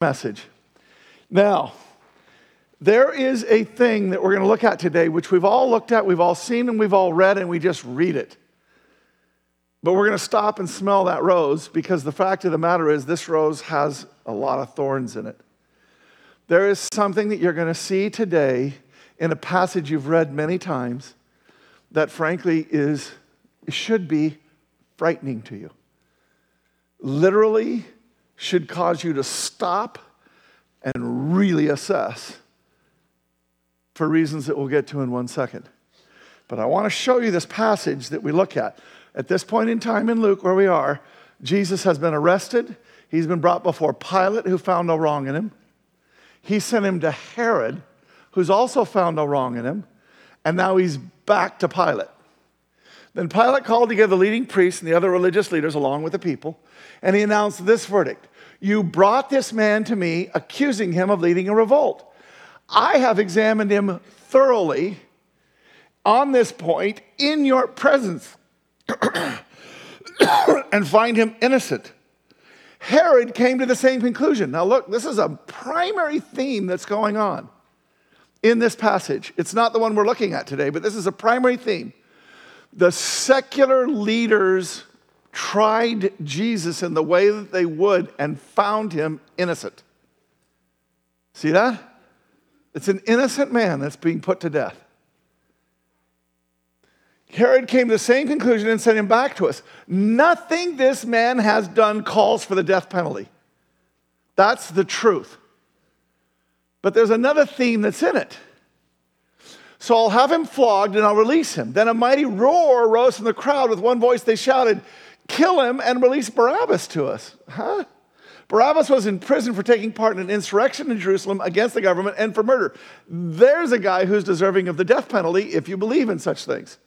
message. Now, there is a thing that we're going to look at today, which we've all looked at, we've all seen, and we've all read, and we just read it. But we're going to stop and smell that rose because the fact of the matter is, this rose has a lot of thorns in it. There is something that you're going to see today in a passage you've read many times that, frankly, is should be frightening to you. Literally, should cause you to stop and really assess for reasons that we'll get to in one second. But I want to show you this passage that we look at. At this point in time in Luke, where we are, Jesus has been arrested. He's been brought before Pilate, who found no wrong in him. He sent him to Herod, who's also found no wrong in him. And now he's back to Pilate. Then Pilate called together the leading priests and the other religious leaders along with the people, and he announced this verdict You brought this man to me, accusing him of leading a revolt. I have examined him thoroughly on this point in your presence and find him innocent. Herod came to the same conclusion. Now, look, this is a primary theme that's going on in this passage. It's not the one we're looking at today, but this is a primary theme. The secular leaders tried Jesus in the way that they would and found him innocent. See that? It's an innocent man that's being put to death. Herod came to the same conclusion and sent him back to us. Nothing this man has done calls for the death penalty. That's the truth. But there's another theme that's in it. So I'll have him flogged and I'll release him. Then a mighty roar arose from the crowd. With one voice they shouted, Kill him and release Barabbas to us. Huh? Barabbas was in prison for taking part in an insurrection in Jerusalem against the government and for murder. There's a guy who's deserving of the death penalty if you believe in such things.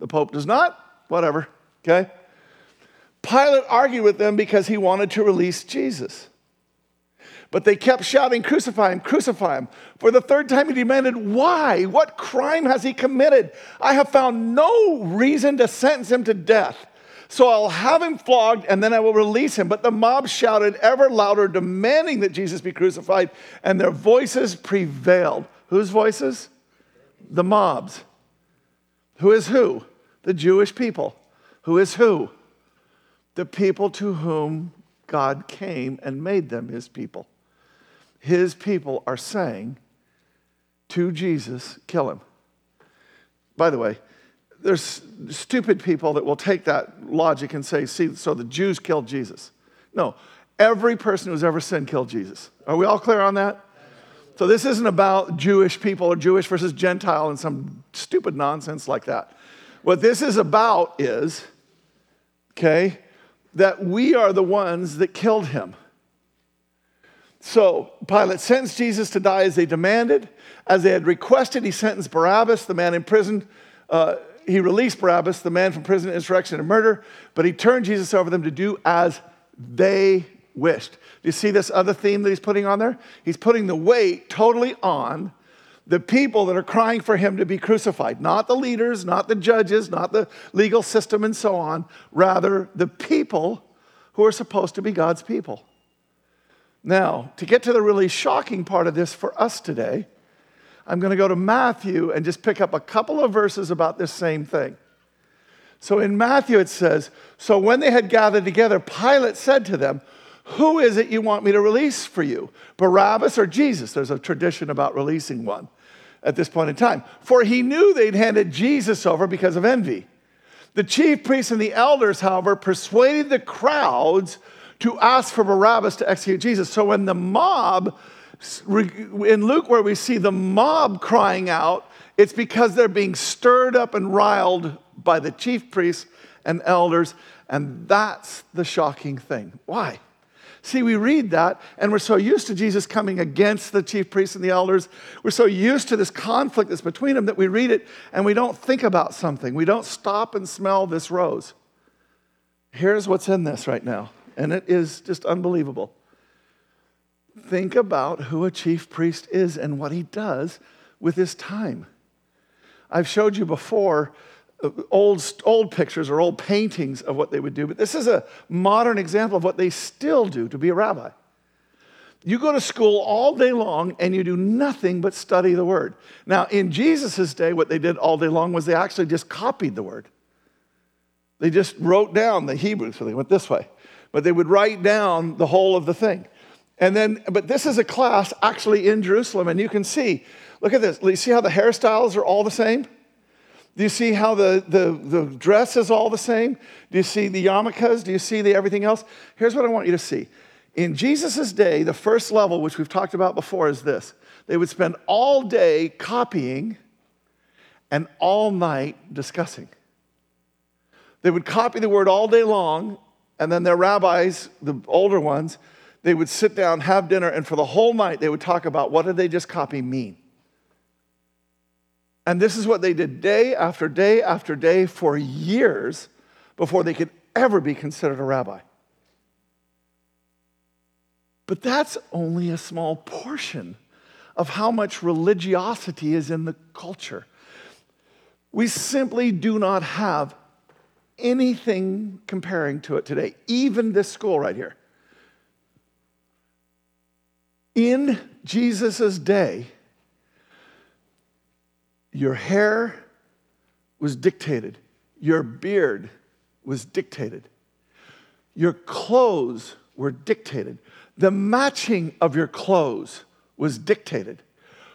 The Pope does not, whatever, okay? Pilate argued with them because he wanted to release Jesus. But they kept shouting, Crucify him, crucify him. For the third time, he demanded, Why? What crime has he committed? I have found no reason to sentence him to death. So I'll have him flogged and then I will release him. But the mob shouted ever louder, demanding that Jesus be crucified, and their voices prevailed. Whose voices? The mob's. Who is who? The Jewish people. Who is who? The people to whom God came and made them his people. His people are saying to Jesus, kill him. By the way, there's stupid people that will take that logic and say, see, so the Jews killed Jesus. No, every person who's ever sinned killed Jesus. Are we all clear on that? So this isn't about Jewish people or Jewish versus Gentile and some stupid nonsense like that. What this is about is, okay, that we are the ones that killed him. So Pilate sentenced Jesus to die as they demanded. As they had requested, he sentenced Barabbas, the man imprisoned, uh, he released Barabbas, the man from prison, insurrection, and murder, but he turned Jesus over them to do as they wished. Do you see this other theme that he's putting on there? He's putting the weight totally on the people that are crying for him to be crucified. Not the leaders, not the judges, not the legal system, and so on. Rather, the people who are supposed to be God's people. Now, to get to the really shocking part of this for us today, I'm going to go to Matthew and just pick up a couple of verses about this same thing. So in Matthew, it says, So when they had gathered together, Pilate said to them, Who is it you want me to release for you, Barabbas or Jesus? There's a tradition about releasing one at this point in time. For he knew they'd handed Jesus over because of envy. The chief priests and the elders, however, persuaded the crowds to ask for Barabbas to execute Jesus. So when the mob in Luke, where we see the mob crying out, it's because they're being stirred up and riled by the chief priests and elders. And that's the shocking thing. Why? See, we read that, and we're so used to Jesus coming against the chief priests and the elders. We're so used to this conflict that's between them that we read it and we don't think about something. We don't stop and smell this rose. Here's what's in this right now, and it is just unbelievable think about who a chief priest is and what he does with his time. I've showed you before uh, old, old pictures or old paintings of what they would do, but this is a modern example of what they still do to be a rabbi. You go to school all day long and you do nothing but study the word. Now, in Jesus' day, what they did all day long was they actually just copied the word. They just wrote down the Hebrew, so they went this way. But they would write down the whole of the thing. And then, but this is a class actually in Jerusalem, and you can see, look at this. You see how the hairstyles are all the same? Do you see how the, the, the dress is all the same? Do you see the yarmulkes? Do you see the everything else? Here's what I want you to see. In Jesus' day, the first level, which we've talked about before, is this they would spend all day copying and all night discussing. They would copy the word all day long, and then their rabbis, the older ones, they would sit down, have dinner, and for the whole night they would talk about what did they just copy mean. And this is what they did day after day after day for years before they could ever be considered a rabbi. But that's only a small portion of how much religiosity is in the culture. We simply do not have anything comparing to it today, even this school right here. In Jesus' day, your hair was dictated, your beard was dictated, your clothes were dictated. The matching of your clothes was dictated.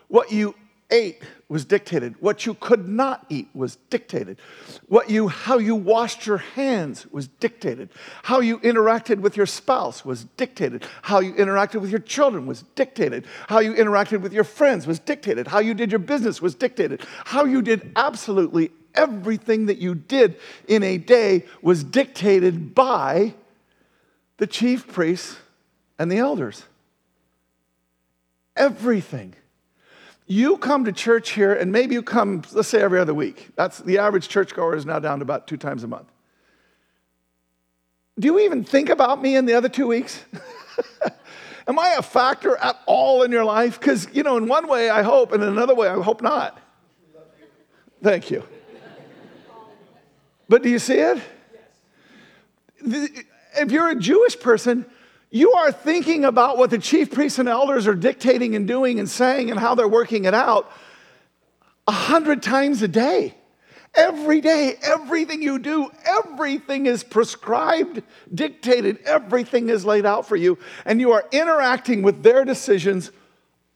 What you ate was dictated. What you could not eat was dictated. What you, how you washed your hands was dictated. How you interacted with your spouse was dictated. How you interacted with your children was dictated. How you interacted with your friends was dictated. How you did your business was dictated. How you did absolutely everything that you did in a day was dictated by the chief priests and the elders. Everything. You come to church here, and maybe you come, let's say, every other week. That's the average churchgoer is now down to about two times a month. Do you even think about me in the other two weeks? Am I a factor at all in your life? Because, you know, in one way I hope, and in another way I hope not. Thank you. But do you see it? If you're a Jewish person, you are thinking about what the chief priests and elders are dictating and doing and saying and how they're working it out a hundred times a day. Every day, everything you do, everything is prescribed, dictated, everything is laid out for you, and you are interacting with their decisions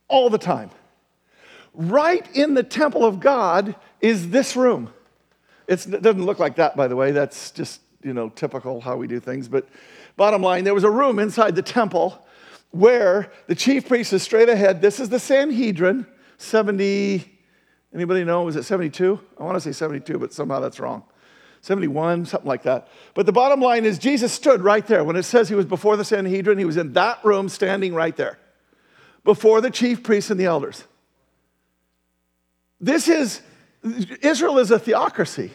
all the time. Right in the temple of God is this room. It's, it doesn't look like that, by the way. That's just, you know, typical how we do things, but Bottom line, there was a room inside the temple where the chief priest is straight ahead. This is the Sanhedrin, 70, anybody know? Was it 72? I want to say 72, but somehow that's wrong. 71, something like that. But the bottom line is Jesus stood right there. When it says he was before the Sanhedrin, he was in that room standing right there before the chief priests and the elders. This is, Israel is a theocracy.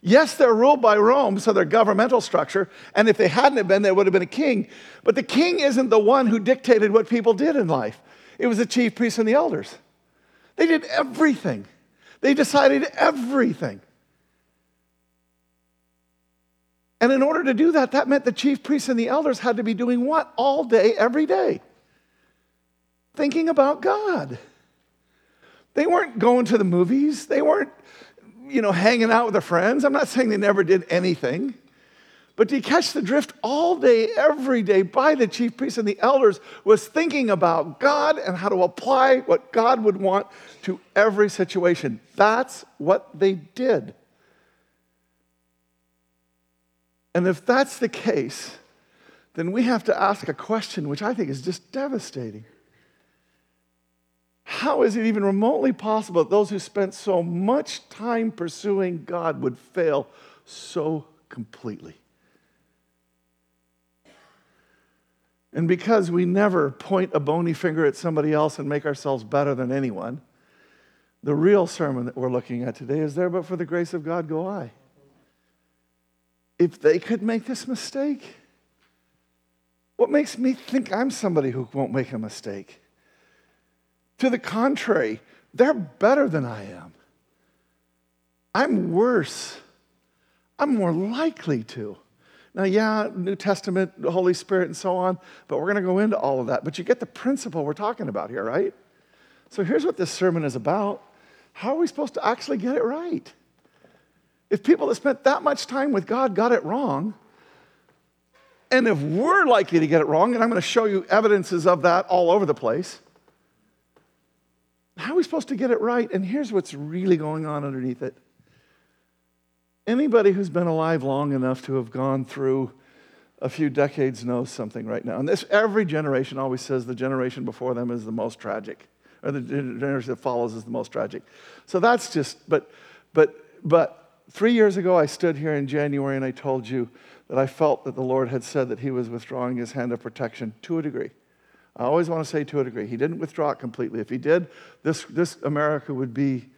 Yes, they're ruled by Rome, so they're governmental structure. And if they hadn't been, there would have been a king. But the king isn't the one who dictated what people did in life. It was the chief priests and the elders. They did everything. They decided everything. And in order to do that, that meant the chief priests and the elders had to be doing what? All day, every day. Thinking about God. They weren't going to the movies. They weren't you know, hanging out with their friends. I'm not saying they never did anything. But to catch the drift all day, every day by the chief priests and the elders was thinking about God and how to apply what God would want to every situation. That's what they did. And if that's the case, then we have to ask a question which I think is just devastating. How is it even remotely possible that those who spent so much time pursuing God would fail so completely? And because we never point a bony finger at somebody else and make ourselves better than anyone, the real sermon that we're looking at today is there, but for the grace of God go I. If they could make this mistake, what makes me think I'm somebody who won't make a mistake? To the contrary, they're better than I am. I'm worse. I'm more likely to. Now, yeah, New Testament, Holy Spirit, and so on, but we're going to go into all of that. But you get the principle we're talking about here, right? So here's what this sermon is about. How are we supposed to actually get it right? If people that spent that much time with God got it wrong, and if we're likely to get it wrong, and I'm going to show you evidences of that all over the place, how are we supposed to get it right? And here's what's really going on underneath it. Anybody who's been alive long enough to have gone through a few decades knows something right now. And this every generation always says the generation before them is the most tragic, or the generation that follows is the most tragic. So that's just, but but but three years ago I stood here in January and I told you that I felt that the Lord had said that He was withdrawing His hand of protection to a degree. I always want to say to a degree. He didn't withdraw it completely. If He did, this, this America would be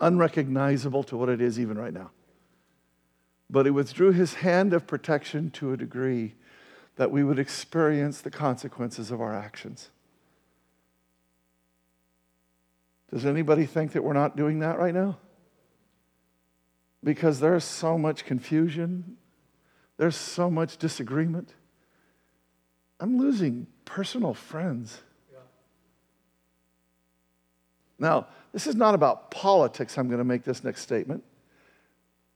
unrecognizable to what it is even right now. But He withdrew His hand of protection to a degree that we would experience the consequences of our actions. Does anybody think that we're not doing that right now? Because there's so much confusion there's so much disagreement. I'm losing personal friends. Yeah. Now, this is not about politics. I'm going to make this next statement.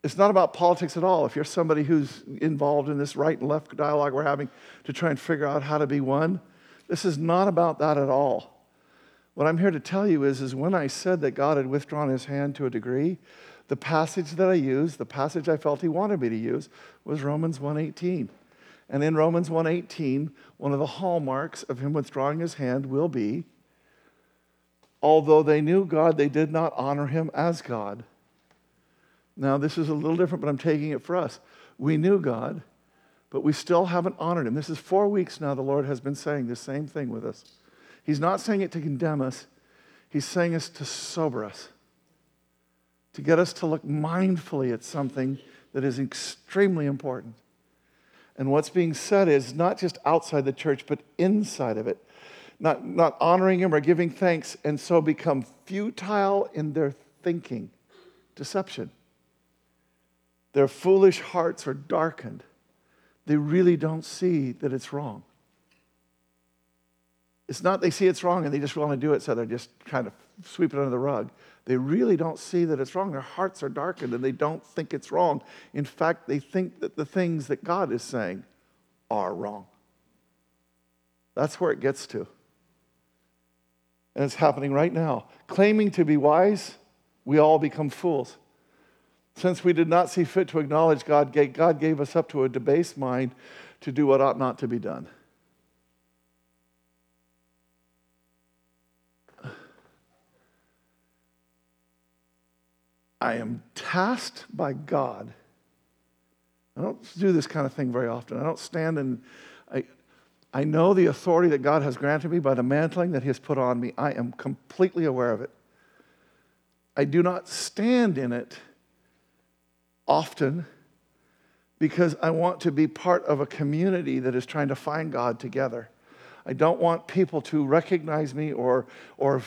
It's not about politics at all. If you're somebody who's involved in this right and left dialogue we're having to try and figure out how to be one, this is not about that at all. What I'm here to tell you is, is when I said that God had withdrawn his hand to a degree, the passage that I used, the passage I felt he wanted me to use, was Romans 1:18. And in Romans 1:18, one of the hallmarks of him withdrawing his hand will be although they knew God, they did not honor him as God. Now, this is a little different, but I'm taking it for us. We knew God, but we still haven't honored him. This is four weeks now the Lord has been saying the same thing with us. He's not saying it to condemn us, He's saying it to sober us to get us to look mindfully at something that is extremely important. And what's being said is not just outside the church, but inside of it. Not, not honoring Him or giving thanks, and so become futile in their thinking. Deception. Their foolish hearts are darkened. They really don't see that it's wrong. It's not they see it's wrong and they just want to do it, so they're just trying to sweep it under the rug. They really don't see that it's wrong. Their hearts are darkened and they don't think it's wrong. In fact, they think that the things that God is saying are wrong. That's where it gets to. And it's happening right now. Claiming to be wise, we all become fools. Since we did not see fit to acknowledge God, God gave us up to a debased mind to do what ought not to be done. I am tasked by God. I don't do this kind of thing very often. I don't stand and I, I know the authority that God has granted me by the mantling that He has put on me. I am completely aware of it. I do not stand in it often because I want to be part of a community that is trying to find God together. I don't want people to recognize me or, or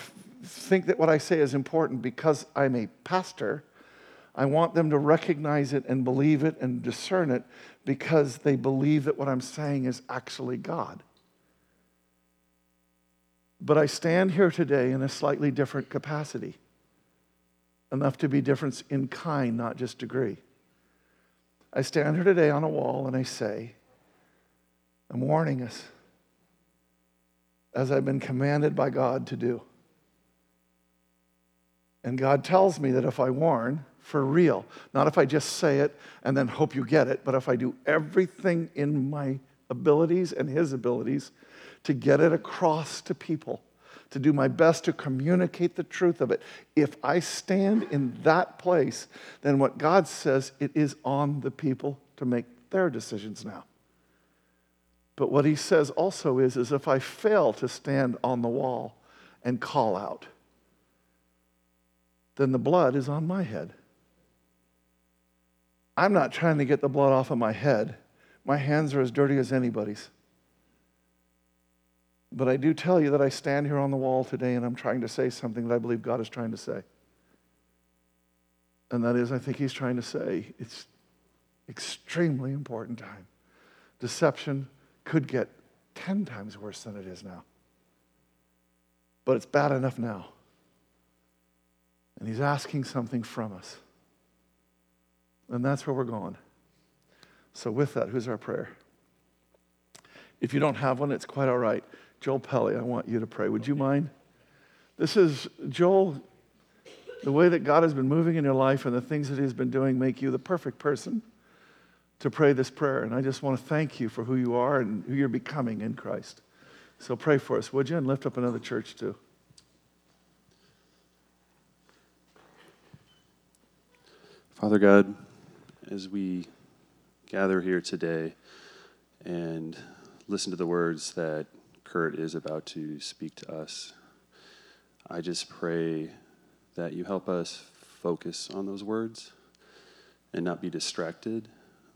think that what I say is important because I'm a pastor. I want them to recognize it and believe it and discern it because they believe that what I'm saying is actually God. But I stand here today in a slightly different capacity, enough to be difference in kind, not just degree. I stand here today on a wall and I say, I'm warning us, as I've been commanded by God to do. And God tells me that if I warn for real, not if I just say it and then hope you get it, but if I do everything in my abilities and His abilities to get it across to people, to do my best to communicate the truth of it. If I stand in that place, then what God says, it is on the people to make their decisions now. But what he says also is, is if I fail to stand on the wall and call out, then the blood is on my head. I'm not trying to get the blood off of my head. My hands are as dirty as anybody's. But I do tell you that I stand here on the wall today and I'm trying to say something that I believe God is trying to say. And that is, I think He's trying to say, it's, Extremely important time. Deception could get 10 times worse than it is now. But it's bad enough now. And he's asking something from us. And that's where we're going. So, with that, who's our prayer? If you don't have one, it's quite all right. Joel Pelly, I want you to pray. Would you mind? This is, Joel, the way that God has been moving in your life and the things that He's been doing make you the perfect person to pray this prayer. And I just want to thank you for who you are and who you're becoming in Christ. So pray for us, would you? And lift up another church too. Father God, as we gather here today and listen to the words that Kurt is about to speak to us, I just pray that you help us focus on those words and not be distracted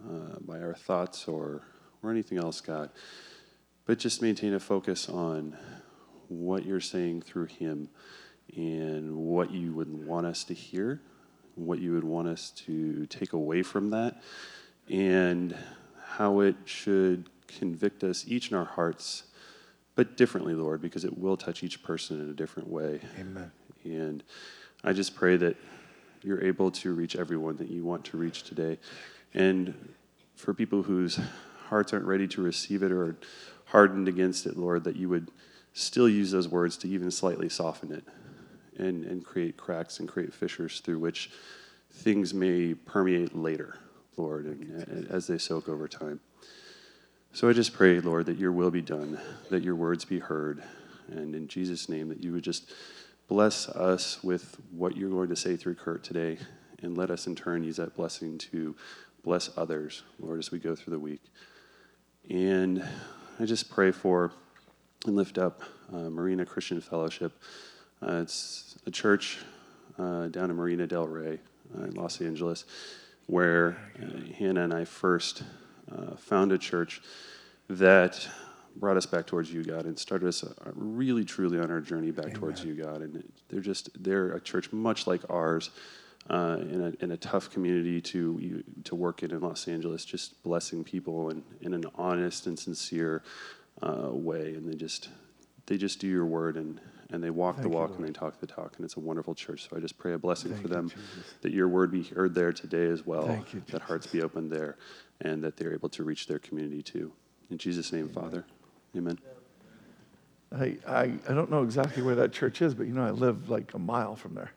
uh, by our thoughts or, or anything else, God, but just maintain a focus on what you're saying through Him and what you would want us to hear, what you would want us to take away from that, and how it should convict us each in our hearts, but differently, Lord, because it will touch each person in a different way. Amen. And I just pray that you're able to reach everyone that you want to reach today. And for people whose hearts aren't ready to receive it or hardened against it, Lord, that you would still use those words to even slightly soften it and, and create cracks and create fissures through which things may permeate later, Lord, and, and as they soak over time. So I just pray, Lord, that your will be done, that your words be heard, and in Jesus' name, that you would just bless us with what you're going to say through Kurt today, and let us in turn use that blessing to bless others, Lord, as we go through the week. And I just pray for and lift up uh, Marina Christian Fellowship. Uh, it's a church uh, down in Marina Del Rey uh, in Los Angeles where uh, Hannah and I first uh, found a church that brought us back towards you, God, and started us really, truly on our journey back Amen. towards you, God. And they're just, they're a church much like ours. Uh, in, a, in a tough community to to work in in Los Angeles, just blessing people in, in an honest and sincere uh, way, and they just they just do your word and and they walk Thank the walk you, and they talk the talk, and it's a wonderful church. So I just pray a blessing Thank for them, you, that your word be heard there today as well, you, that hearts be opened there, and that they're able to reach their community too. In Jesus' name, Amen. Father. Amen. I, I, I don't know exactly where that church is, but you know, I live like a mile from there.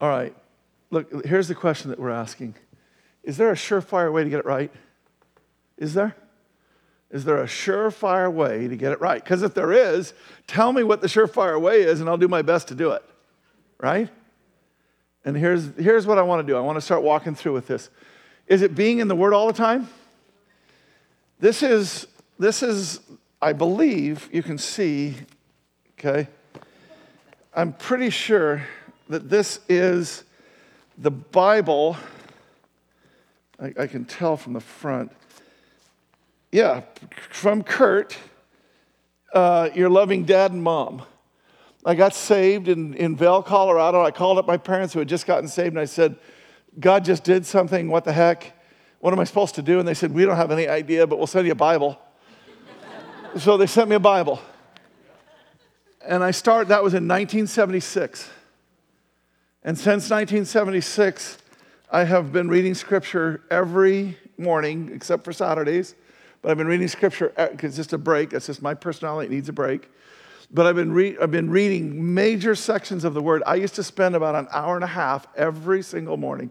All right. Look, here's the question that we're asking Is there a surefire way to get it right? Is there? Is there a surefire way to get it right? Because if there is, tell me what the surefire way is, and I'll do my best to do it. Right? And here's, here's what I want to do I want to start walking through with this. Is it being in the Word all the time? This is, this is, I believe, you can see, okay? I'm pretty sure that this is the Bible. I, I can tell from the front. Yeah, from Kurt, uh, your loving dad and mom. I got saved in, in Vail, Colorado. I called up my parents who had just gotten saved and I said, God just did something. What the heck? What am I supposed to do? And they said, We don't have any idea, but we'll send you a Bible. so they sent me a Bible. And I started, that was in 1976. And since 1976, I have been reading scripture every morning, except for Saturdays. But I've been reading scripture uh, because it's just a break. That's just my personality. It needs a break. But I've been, re- I've been reading major sections of the Word. I used to spend about an hour and a half every single morning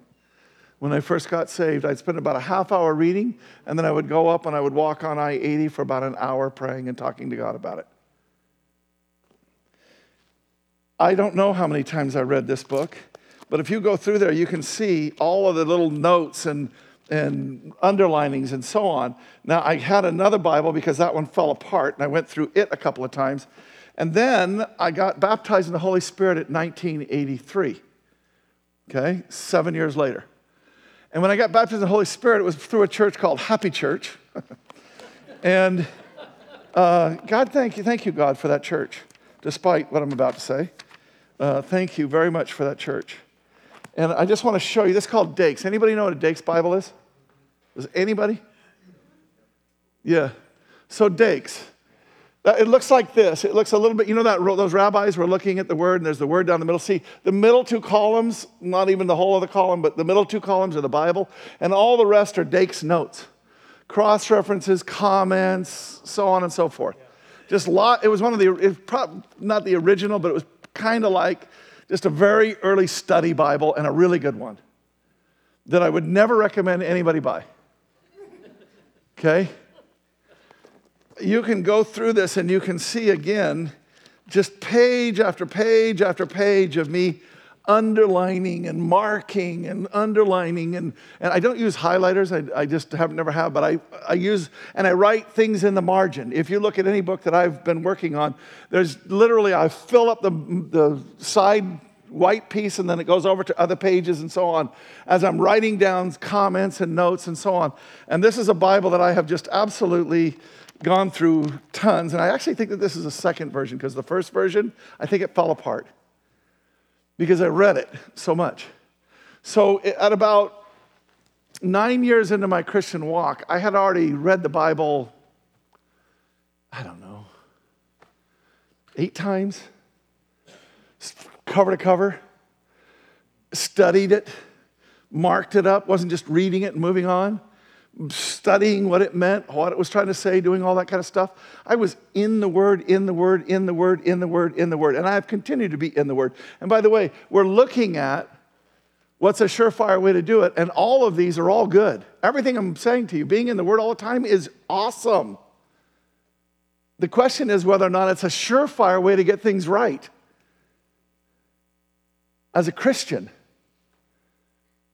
when I first got saved, I'd spend about a half hour reading, and then I would go up and I would walk on I 80 for about an hour praying and talking to God about it. I don't know how many times I read this book, but if you go through there, you can see all of the little notes and, and underlinings and so on. Now, I had another Bible because that one fell apart, and I went through it a couple of times. And then I got baptized in the Holy Spirit at 1983, okay, seven years later. And when I got baptized in the Holy Spirit, it was through a church called Happy Church. and uh, God, thank you, thank you, God, for that church, despite what I'm about to say. Uh, thank you very much for that church. And I just want to show you, this is called Dakes. Anybody know what a Dakes Bible is? Does anybody? Yeah. So Dakes. Uh, It looks like this. It looks a little bit, you know that those rabbis were looking at the word and there's the word down the middle. See, the middle two columns, not even the whole of the column, but the middle two columns are the Bible, and all the rest are Dake's notes. Cross references, comments, so on and so forth. Just lot, it was one of the, it not the original, but it was kind of like just a very early study Bible and a really good one that I would never recommend anybody buy. Okay? You can go through this and you can see again just page after page after page of me underlining and marking and underlining and, and i don't use highlighters i, I just have never have but I, I use and i write things in the margin. If you look at any book that i've been working on there's literally i fill up the, the side white piece and then it goes over to other pages and so on as i'm writing down comments and notes and so on. And this is a bible that i have just absolutely gone through tons. And i actually think that this is a second version because the first version i think it fell apart because I read it so much. So, at about nine years into my Christian walk, I had already read the Bible, I don't know, eight times, cover to cover, studied it, marked it up, wasn't just reading it and moving on studying what it meant, what it was trying to say, doing all that kind of stuff. I was in the Word, in the Word, in the Word, in the Word, in the Word. And I have continued to be in the Word. And by the way, we're looking at what's a surefire way to do it. And all of these are all good. Everything I'm saying to you, being in the Word all the time is awesome. The question is whether or not it's a surefire way to get things right as a Christian.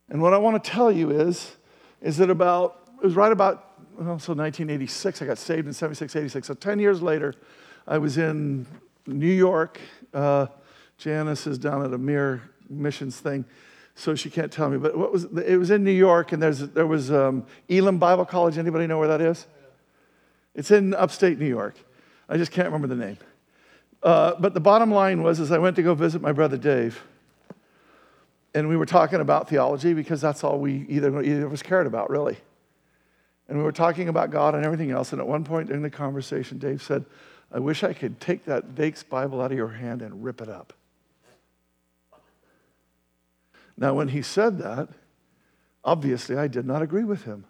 And what I want to tell you is, is that about it was right about, well, so 1986, I got saved in 76, 86. So 10 years later, I was in New York. Uh, Janice is down at a mere missions thing, so she can't tell me. But what was it was in New York, and there's there was um, Elim Bible College. Anybody know where that is? It's in upstate New York. I just can't remember the name. Uh, but the bottom line was, is I went to go visit my brother Dave, and we were talking about theology because that's all we either either of us cared about, really. And we were talking about God and everything else. And at one point during the conversation, Dave said, I wish I could take that Dake's Bible out of your hand and rip it up. Now, when he said that, obviously I did not agree with him.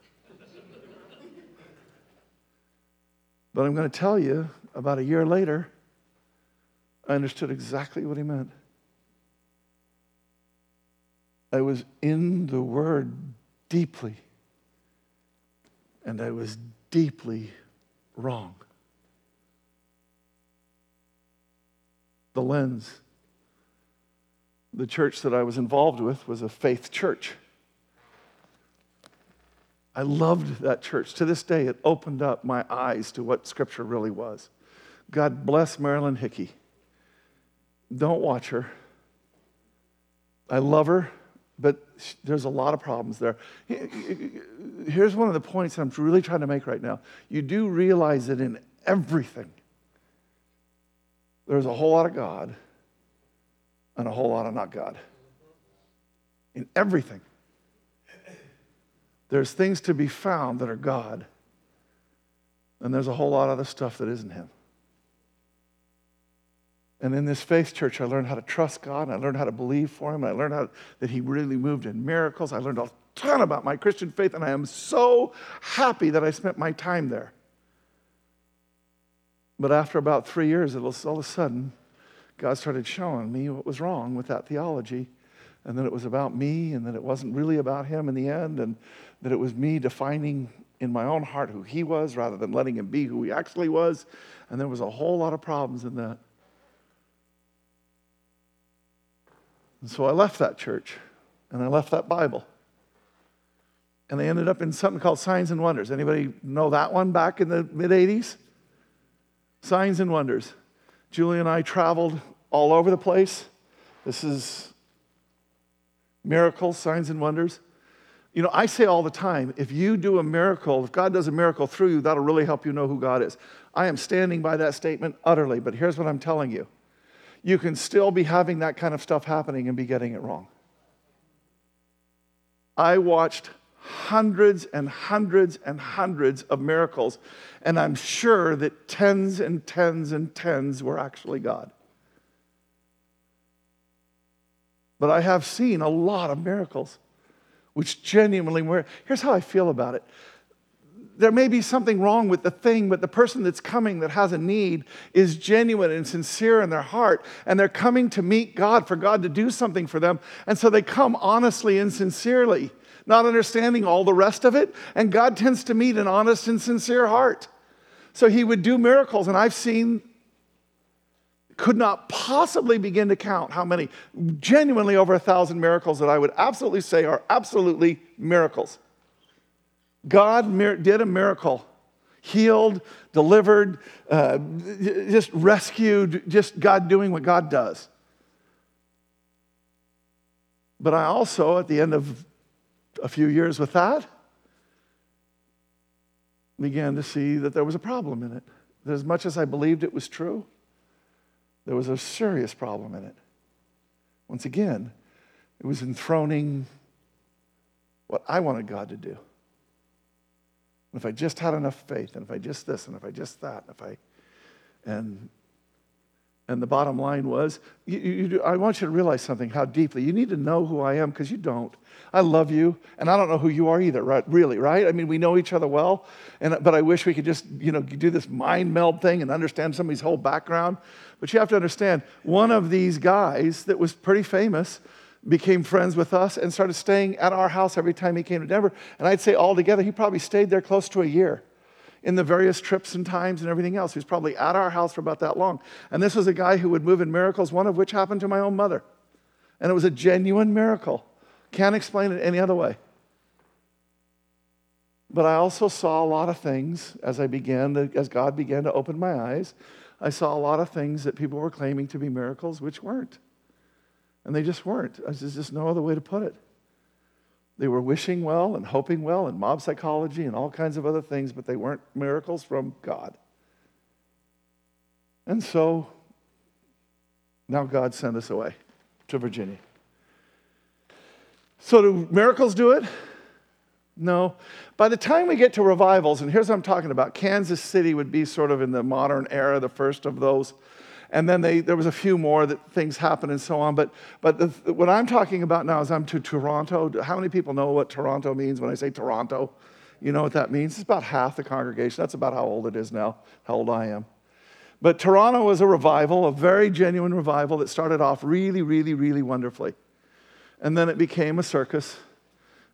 but I'm going to tell you, about a year later, I understood exactly what he meant. I was in the Word deeply and I was deeply wrong. The lens, the church that I was involved with was a faith church. I loved that church. To this day, it opened up my eyes to what Scripture really was. God bless Marilyn Hickey. Don't watch her. I love her but there's a lot of problems there. Here's one of the points I'm really trying to make right now. You do realize that in everything, there's a whole lot of God and a whole lot of not God. In everything, there's things to be found that are God, and there's a whole lot of the stuff that isn't Him. And in this faith church, I learned how to trust God, I learned how to believe for Him, I learned how, that He really moved in miracles. I learned a ton about my Christian faith, and I am so happy that I spent my time there. But after about three years, all of a sudden, God started showing me what was wrong with that theology, and that it was about me, and that it wasn't really about Him in the end, and that it was me defining in my own heart who He was rather than letting Him be who He actually was. And there was a whole lot of problems in that. And so I left that church and I left that Bible. And I ended up in something called Signs and Wonders. Anybody know that one back in the mid 80s? Signs and Wonders. Julie and I traveled all over the place. This is miracles, signs, and wonders. You know, I say all the time if you do a miracle, if God does a miracle through you, that'll really help you know who God is. I am standing by that statement utterly, but here's what I'm telling you you can still be having that kind of stuff happening and be getting it wrong. I watched hundreds and hundreds and hundreds of miracles, and I'm sure that tens and tens and tens were actually God. But I have seen a lot of miracles, which genuinely were. Here's how I feel about it there may be something wrong with the thing, but the person that's coming that has a need is genuine and sincere in their heart, and they're coming to meet God for God to do something for them. And so they come honestly and sincerely, not understanding all the rest of it. And God tends to meet an honest and sincere heart. So He would do miracles, and I've seen could not possibly begin to count how many, genuinely over a thousand miracles that I would absolutely say are absolutely miracles. God did a miracle, healed, delivered, uh, just rescued, just God doing what God does. But I also, at the end of a few years with that, began to see that there was a problem in it. That as much as I believed it was true, there was a serious problem in it. Once again, it was enthroning what I wanted God to do. And if I just had enough faith, and if I just this, and if I just that, if I, and and the bottom line was, you, you, I want you to realize something, how deeply. You need to know who I am because you don't. I love you, and I don't know who you are either, right? Really, right? I mean, we know each other well, and, but I wish we could just, you know, do this mind meld thing and understand somebody's whole background. But you have to understand, one of these guys that was pretty famous became friends with us and started staying at our house every time he came to Denver. And I'd say altogether, he probably stayed there close to a year in the various trips and times and everything else. He was probably at our house for about that long. And this was a guy who would move in miracles, one of which happened to my own mother. And it was a genuine miracle. Can't explain it any other way. But I also saw a lot of things as I began to, as God began to open my eyes. I saw a lot of things that people were claiming to be miracles, which weren't. And they just weren't. Uh, there's just no other way to put it. They were wishing well and hoping well and mob psychology and all kinds of other things, but they weren't miracles from God. And so now God sent us away to Virginia. So, do miracles do it? No. By the time we get to revivals, and here's what I'm talking about Kansas City would be sort of in the modern era, the first of those. And then they, there was a few more that things happened and so on. But, but the, what I'm talking about now is I'm to Toronto. How many people know what Toronto means when I say Toronto? You know what that means? It's about half the congregation. That's about how old it is now, how old I am. But Toronto was a revival, a very genuine revival that started off really, really, really wonderfully. And then it became a circus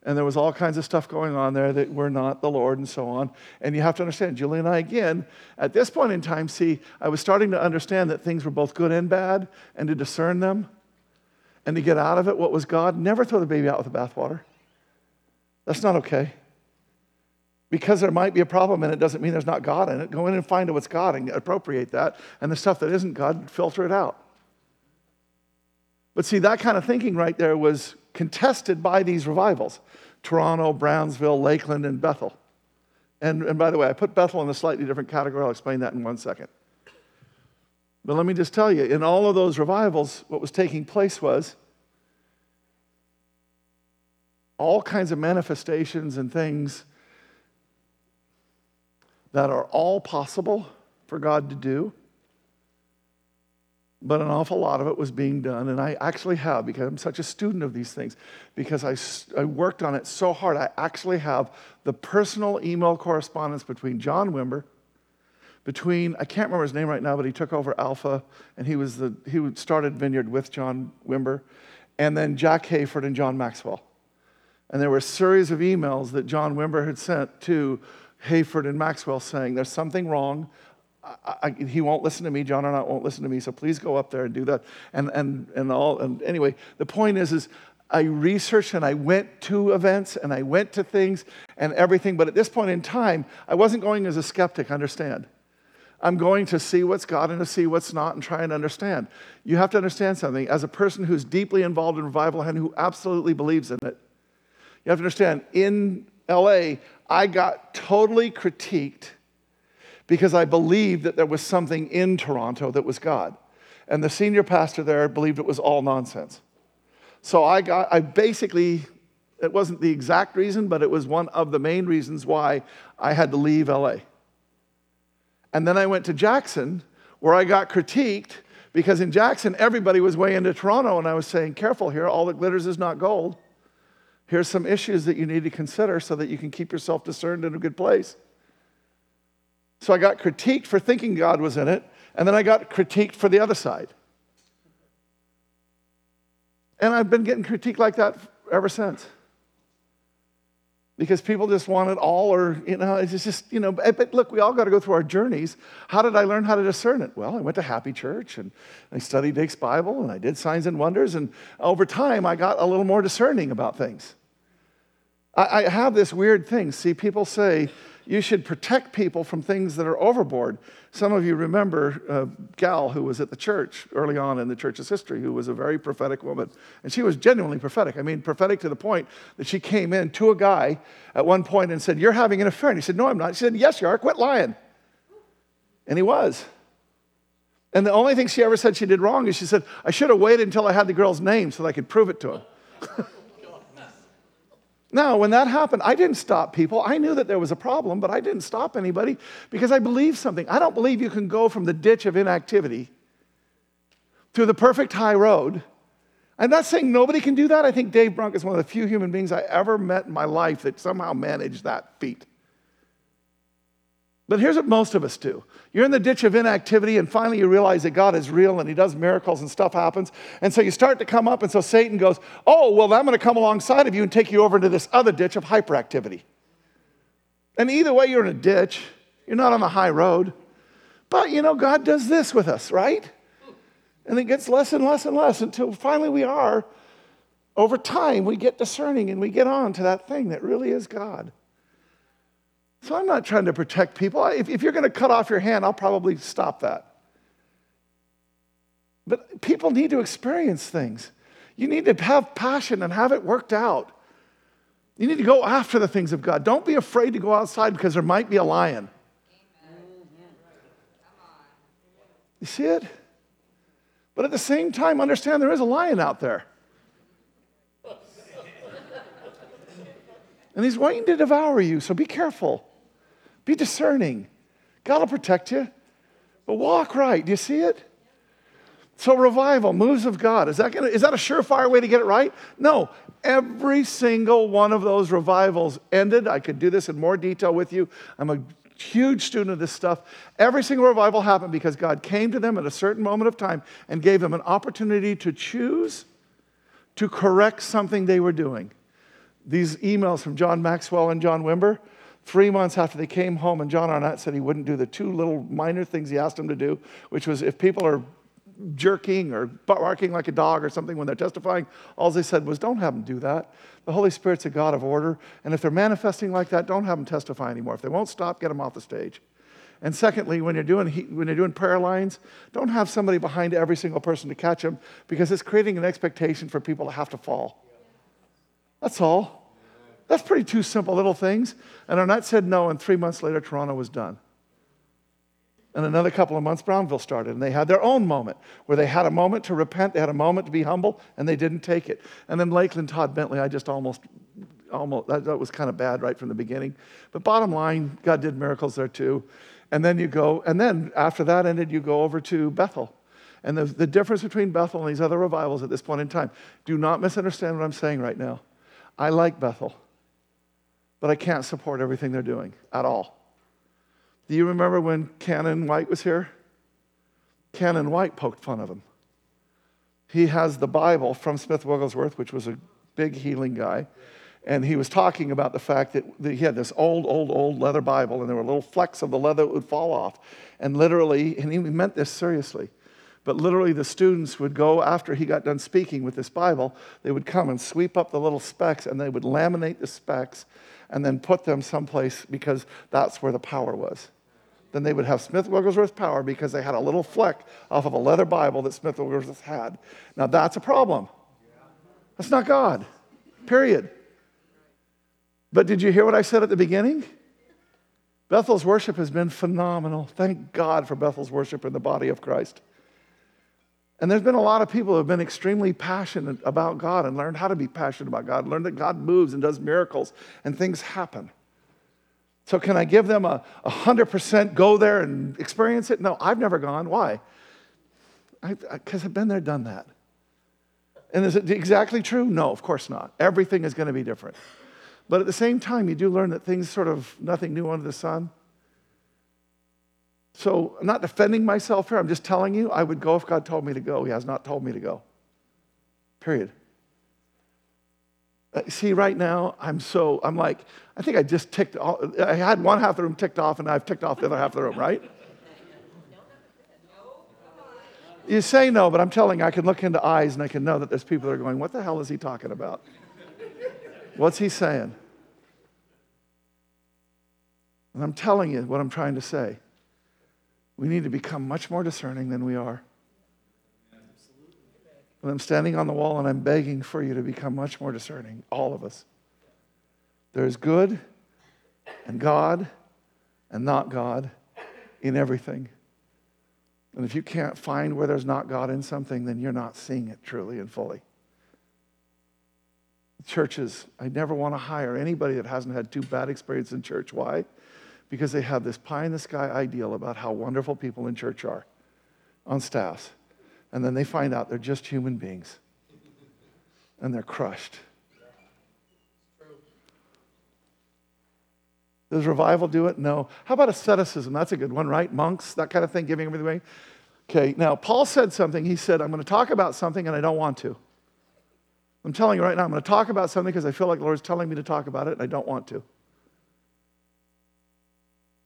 and there was all kinds of stuff going on there that were not the Lord and so on. And you have to understand, Julie and I, again, at this point in time, see, I was starting to understand that things were both good and bad and to discern them and to get out of it what was God. Never throw the baby out with the bathwater. That's not okay. Because there might be a problem and it doesn't mean there's not God in it. Go in and find out what's God and appropriate that. And the stuff that isn't God, filter it out. But see, that kind of thinking right there was contested by these revivals Toronto, Brownsville, Lakeland, and Bethel. And, and by the way, I put Bethel in a slightly different category. I'll explain that in one second. But let me just tell you, in all of those revivals, what was taking place was all kinds of manifestations and things that are all possible for God to do but an awful lot of it was being done. And I actually have, because I'm such a student of these things, because I, I worked on it so hard, I actually have the personal email correspondence between John Wimber, between, I can't remember his name right now, but he took over Alpha, and he, was the, he started Vineyard with John Wimber, and then Jack Hayford and John Maxwell. And there were a series of emails that John Wimber had sent to Hayford and Maxwell saying, There's something wrong. I, I, he won't listen to me. John and I won't listen to me. So please go up there and do that. And and and all. And anyway, the point is, is I researched and I went to events and I went to things and everything. But at this point in time, I wasn't going as a skeptic. Understand? I'm going to see what's God and to see what's not and try and understand. You have to understand something. As a person who's deeply involved in revival and who absolutely believes in it, you have to understand. In LA, I got totally critiqued because I believed that there was something in Toronto that was God. And the senior pastor there believed it was all nonsense. So I got, I basically It wasn't the exact reason, but it was one of the main reasons why I had to leave LA. And then I went to Jackson, where I got critiqued because in Jackson, everybody was way into Toronto, and I was saying, careful here, all that glitters is not gold. Here's some issues that you need to consider so that you can keep yourself discerned in a good place. So I got critiqued for thinking God was in it, and then I got critiqued for the other side. And I've been getting critiqued like that ever since. Because people just want it all or you know it's just you know but look we all got to go through our journeys. How did i learn how to discern it? Well i went to happy church and i studied Dake's bible and i did signs and wonders and over time i got a little more discerning about things. I, I have this weird thing. See people say you should protect people from things that are overboard. Some of you remember gal who was at the church early on in the church's history who was a very prophetic woman. And she was genuinely prophetic. I mean, prophetic to the point that she came in to a guy at one point and said, You're having an affair. And he said, No, I'm not. She said, Yes, you are. Quit lying. And he was. And the only thing she ever said she did wrong is she said, I should have waited until I had the girl's name so that I could prove it to him. Now, when that happened, I didn't stop people. I knew that there was a problem, but I didn't stop anybody because I believe something. I don't believe you can go from the ditch of inactivity to the perfect high road. I'm not saying nobody can do that. I think Dave Brunk is one of the few human beings I ever met in my life that somehow managed that feat. But here's what most of us do you're in the ditch of inactivity, and finally you realize that God is real and He does miracles and stuff happens. And so you start to come up, and so Satan goes, Oh, well, I'm going to come alongside of you and take you over into this other ditch of hyperactivity. And either way, you're in a ditch, you're not on the high road. But you know, God does this with us, right? And it gets less and less and less until finally we are, over time, we get discerning and we get on to that thing that really is God. So I'm not trying to protect people. If, if you're going to cut off your hand, I'll probably stop that. But people need to experience things. You need to have passion and have it worked out. You need to go after the things of God. Don't be afraid to go outside because there might be a lion. You see it? But at the same time, understand there is a lion out there. And he's waiting to devour you, so be careful. Be discerning. God will protect you. But walk right. Do you see it? So, revival, moves of God, is that, gonna, is that a surefire way to get it right? No. Every single one of those revivals ended. I could do this in more detail with you. I'm a huge student of this stuff. Every single revival happened because God came to them at a certain moment of time and gave them an opportunity to choose to correct something they were doing. These emails from John Maxwell and John Wimber, Three months after they came home, and John Arnott said he wouldn't do the two little minor things he asked him to do, which was if people are jerking or barking like a dog or something when they're testifying, all they said was, don't have them do that. The Holy Spirit's a God of order, and if they're manifesting like that, don't have them testify anymore. If they won't stop, get them off the stage. And secondly, when you're doing when you're doing prayer lines, don't have somebody behind every single person to catch them because it's creating an expectation for people to have to fall. That's all. That's pretty two simple little things. And Arnott said no, and three months later, Toronto was done. And another couple of months, Brownsville started, and they had their own moment where they had a moment to repent, they had a moment to be humble, and they didn't take it. And then Lakeland, Todd Bentley, I just almost, almost, that, that was kind of bad right from the beginning. But bottom line, God did miracles there too. And then you go, and then after that ended, you go over to Bethel. And the, the difference between Bethel and these other revivals at this point in time, do not misunderstand what I'm saying right now. I like Bethel but I can't support everything they're doing at all. Do you remember when Canon White was here? Canon White poked fun of him. He has the Bible from Smith Wigglesworth, which was a big healing guy. And he was talking about the fact that he had this old, old, old leather Bible, and there were little flecks of the leather that would fall off. And literally, and he meant this seriously, but literally the students would go after he got done speaking with this Bible, they would come and sweep up the little specks and they would laminate the specks and then put them someplace because that's where the power was. Then they would have Smith Wigglesworth power because they had a little fleck off of a leather Bible that Smith Wigglesworth had. Now that's a problem. That's not God, period. But did you hear what I said at the beginning? Bethel's worship has been phenomenal. Thank God for Bethel's worship in the body of Christ. And there's been a lot of people who have been extremely passionate about God and learned how to be passionate about God, learned that God moves and does miracles and things happen. So, can I give them a, 100% go there and experience it? No, I've never gone. Why? Because I've been there, done that. And is it exactly true? No, of course not. Everything is going to be different. But at the same time, you do learn that things sort of nothing new under the sun. So I'm not defending myself here. I'm just telling you I would go if God told me to go. He has not told me to go. Period. Uh, see, right now, I'm so, I'm like, I think I just ticked, all, I had one half of the room ticked off and I've ticked off the other half of the room, right? You say no, but I'm telling you, I can look into eyes and I can know that there's people that are going, what the hell is he talking about? What's he saying? And I'm telling you what I'm trying to say. We need to become much more discerning than we are. And I'm standing on the wall and I'm begging for you to become much more discerning, all of us. There's good and God and not God in everything. And if you can't find where there's not God in something, then you're not seeing it truly and fully. Churches, I never want to hire anybody that hasn't had too bad experience in church. Why? Because they have this pie in the sky ideal about how wonderful people in church are on staffs. And then they find out they're just human beings and they're crushed. Does revival do it? No. How about asceticism? That's a good one, right? Monks, that kind of thing, giving everything away. Okay, now Paul said something. He said, I'm going to talk about something and I don't want to. I'm telling you right now, I'm going to talk about something because I feel like the Lord's telling me to talk about it and I don't want to.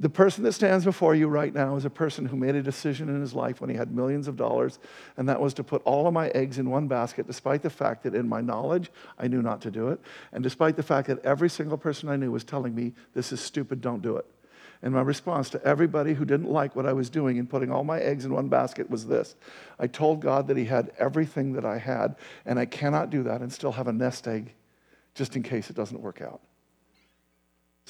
The person that stands before you right now is a person who made a decision in his life when he had millions of dollars, and that was to put all of my eggs in one basket, despite the fact that in my knowledge, I knew not to do it, and despite the fact that every single person I knew was telling me, This is stupid, don't do it. And my response to everybody who didn't like what I was doing and putting all my eggs in one basket was this I told God that He had everything that I had, and I cannot do that and still have a nest egg just in case it doesn't work out.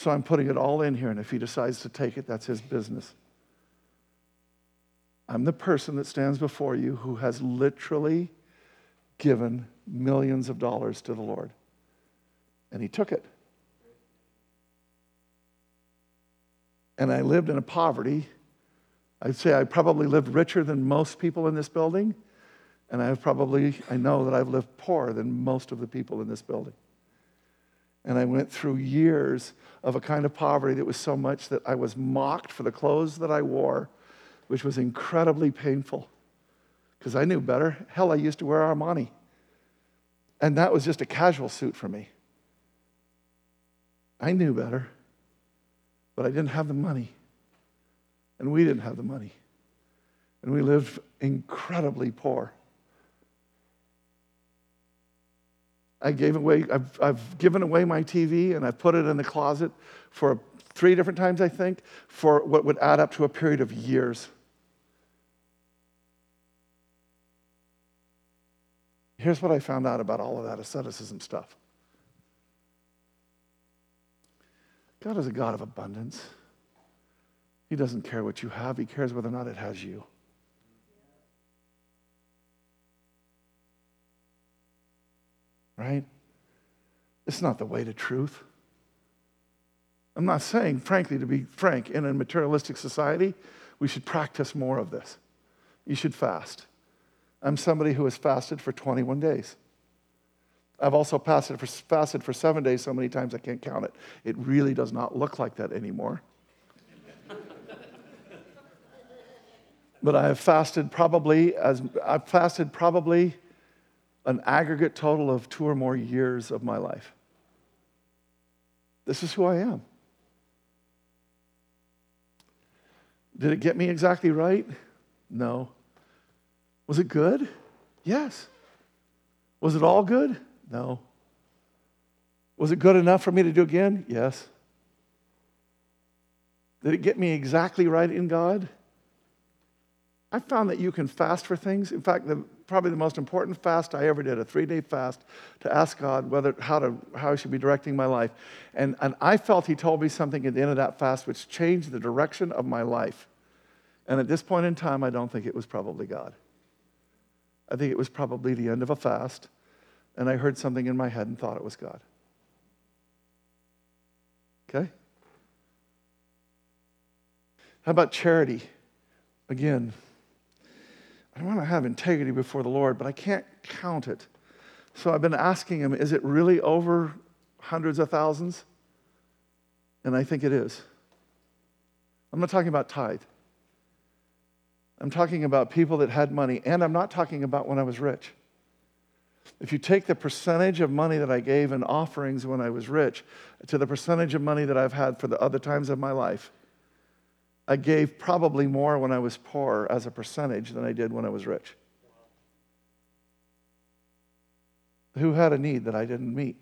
So I'm putting it all in here, and if he decides to take it, that's his business. I'm the person that stands before you who has literally given millions of dollars to the Lord. And he took it. And I lived in a poverty. I'd say I probably lived richer than most people in this building. And I've probably, I know that I've lived poorer than most of the people in this building. And I went through years of a kind of poverty that was so much that I was mocked for the clothes that I wore, which was incredibly painful because I knew better. Hell, I used to wear Armani. And that was just a casual suit for me. I knew better, but I didn't have the money. And we didn't have the money. And we lived incredibly poor. I gave away, I've, I've given away my TV and I've put it in the closet for three different times, I think, for what would add up to a period of years. Here's what I found out about all of that asceticism stuff God is a God of abundance. He doesn't care what you have, He cares whether or not it has you. Right? It's not the way to truth. I'm not saying, frankly, to be frank, in a materialistic society, we should practice more of this. You should fast. I'm somebody who has fasted for 21 days. I've also fasted for, fasted for seven days so many times I can't count it. It really does not look like that anymore. but I have fasted probably as I've fasted probably an aggregate total of two or more years of my life. This is who I am. Did it get me exactly right? No. Was it good? Yes. Was it all good? No. Was it good enough for me to do again? Yes. Did it get me exactly right in God? I found that you can fast for things. In fact, the, probably the most important fast I ever did, a three day fast, to ask God whether, how, to, how He should be directing my life. And, and I felt He told me something at the end of that fast which changed the direction of my life. And at this point in time, I don't think it was probably God. I think it was probably the end of a fast, and I heard something in my head and thought it was God. Okay? How about charity? Again, I want to have integrity before the Lord, but I can't count it. So I've been asking him, is it really over hundreds of thousands? And I think it is. I'm not talking about tithe. I'm talking about people that had money, and I'm not talking about when I was rich. If you take the percentage of money that I gave in offerings when I was rich to the percentage of money that I've had for the other times of my life, I gave probably more when I was poor as a percentage than I did when I was rich. Who had a need that I didn't meet?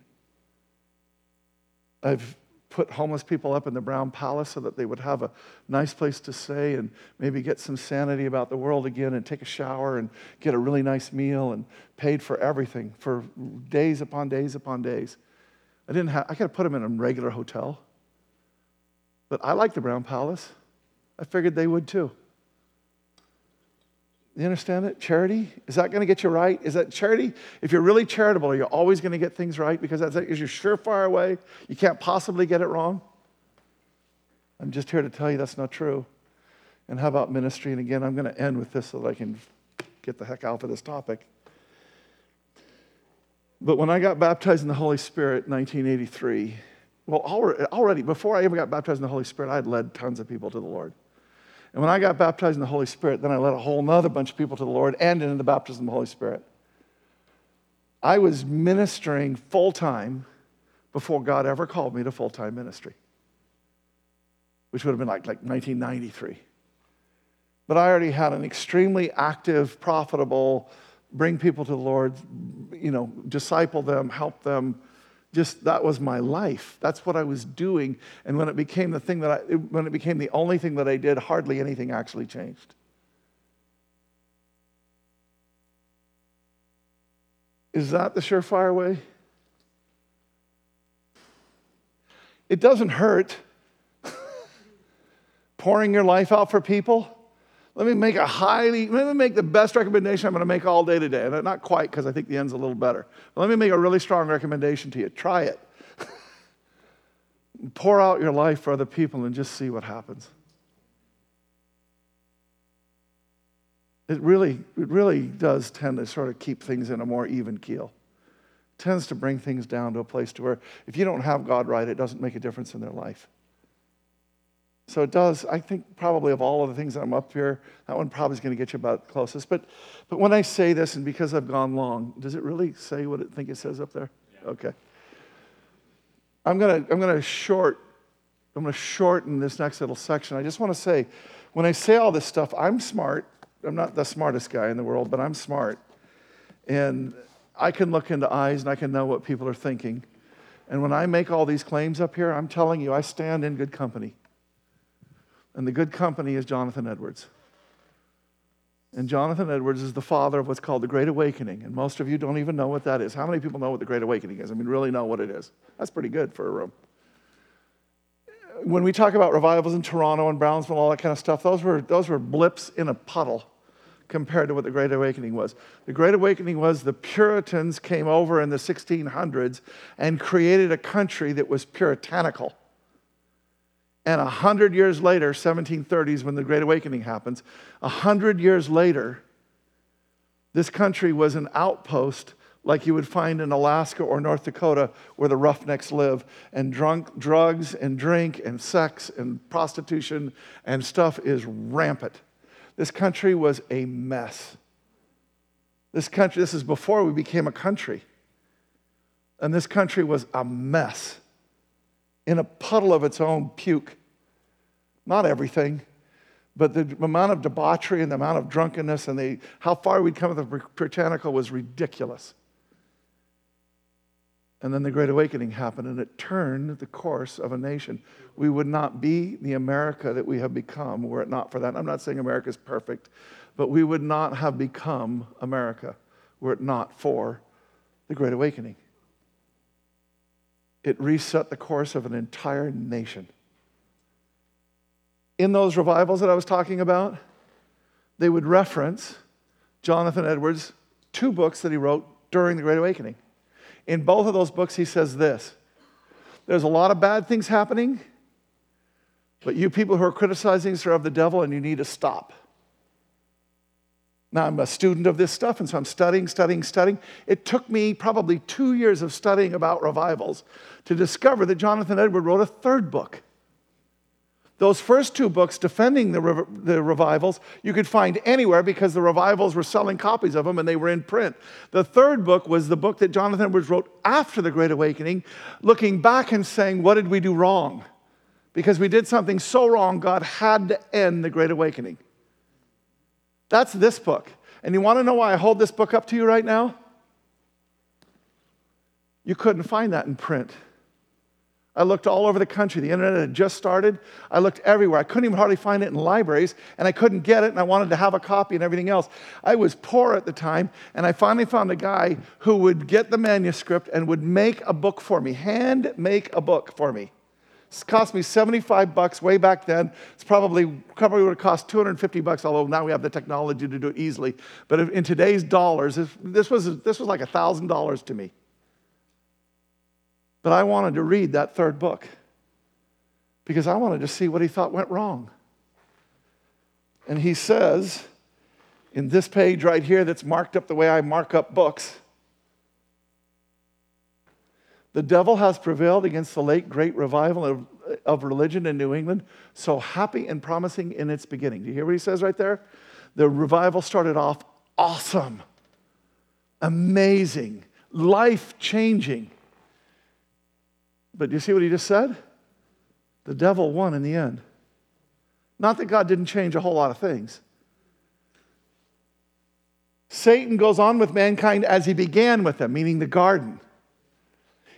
I've put homeless people up in the Brown Palace so that they would have a nice place to stay and maybe get some sanity about the world again and take a shower and get a really nice meal and paid for everything for days upon days upon days. I didn't have, I could have put them in a regular hotel. But I like the Brown Palace. I figured they would too. You understand it? Charity? Is that going to get you right? Is that charity? If you're really charitable, are you always going to get things right? Because that's is your surefire way. You can't possibly get it wrong. I'm just here to tell you that's not true. And how about ministry? And again, I'm going to end with this so that I can get the heck out of this topic. But when I got baptized in the Holy Spirit in 1983, well, already, before I ever got baptized in the Holy Spirit, I had led tons of people to the Lord. And when I got baptized in the Holy Spirit, then I led a whole other bunch of people to the Lord and into the baptism of the Holy Spirit. I was ministering full time before God ever called me to full time ministry, which would have been like, like 1993. But I already had an extremely active, profitable, bring people to the Lord, you know, disciple them, help them, just that was my life. That's what I was doing. And when it became the thing that I, when it became the only thing that I did, hardly anything actually changed. Is that the surefire way? It doesn't hurt pouring your life out for people. Let me make a highly, let me make the best recommendation I'm going to make all day today. And not quite because I think the end's a little better. But let me make a really strong recommendation to you. Try it. Pour out your life for other people and just see what happens. It really, it really does tend to sort of keep things in a more even keel. It tends to bring things down to a place to where if you don't have God right, it doesn't make a difference in their life. So it does, I think probably of all of the things that I'm up here, that one probably is going to get you about closest. But, but when I say this, and because I've gone long, does it really say what I think it says up there? Yeah. Okay. I'm going to, I'm going to short, I'm going to shorten this next little section. I just want to say, when I say all this stuff, I'm smart. I'm not the smartest guy in the world, but I'm smart. And I can look into eyes and I can know what people are thinking. And when I make all these claims up here, I'm telling you, I stand in good company. And the good company is Jonathan Edwards. And Jonathan Edwards is the father of what's called the Great Awakening. And most of you don't even know what that is. How many people know what the Great Awakening is? I mean, really know what it is. That's pretty good for a room. When we talk about revivals in Toronto and Brownsville, and all that kind of stuff, those were, those were blips in a puddle compared to what the Great Awakening was. The Great Awakening was the Puritans came over in the 1600s and created a country that was puritanical. And a hundred years later, 1730s, when the Great Awakening happens, a hundred years later, this country was an outpost like you would find in Alaska or North Dakota where the roughnecks live, and drunk, drugs and drink and sex and prostitution and stuff is rampant. This country was a mess. This country, this is before we became a country. And this country was a mess in a puddle of its own puke. Not everything, but the amount of debauchery and the amount of drunkenness and the, how far we'd come with the puritanical was ridiculous. And then the Great Awakening happened, and it turned the course of a nation. We would not be the America that we have become were it not for that. I'm not saying America is perfect, but we would not have become America were it not for the Great Awakening. It reset the course of an entire nation in those revivals that I was talking about, they would reference Jonathan Edwards two books that he wrote during the Great Awakening. In both of those books, he says this There's a lot of bad things happening, but you people who are criticizing us are of the devil, and you need to stop. Now, I'm a student of this stuff, and so I'm studying, studying, studying. It took me probably two years of studying about revivals to discover that Jonathan Edward wrote a third book. Those first two books defending the, re- the revivals, you could find anywhere because the revivals were selling copies of them and they were in print. The third book was the book that Jonathan Edwards wrote after the Great Awakening, looking back and saying, What did we do wrong? Because we did something so wrong, God had to end the Great Awakening. That's this book. And you want to know why I hold this book up to you right now? You couldn't find that in print. I looked all over the country. The internet had just started. I looked everywhere. I couldn't even hardly find it in libraries, and I couldn't get it, and I wanted to have a copy and everything else. I was poor at the time, and I finally found a guy who would get the manuscript and would make a book for me, hand make a book for me. It cost me 75 bucks way back then. It's probably, probably would have cost 250 bucks, although now we have the technology to do it easily. But in today's dollars, this was, this was like $1,000 to me. But I wanted to read that third book because I wanted to see what he thought went wrong. And he says in this page right here that's marked up the way I mark up books the devil has prevailed against the late great revival of, of religion in New England, so happy and promising in its beginning. Do you hear what he says right there? The revival started off awesome, amazing, life changing. But do you see what he just said? The devil won in the end. Not that God didn't change a whole lot of things. Satan goes on with mankind as he began with them, meaning the garden.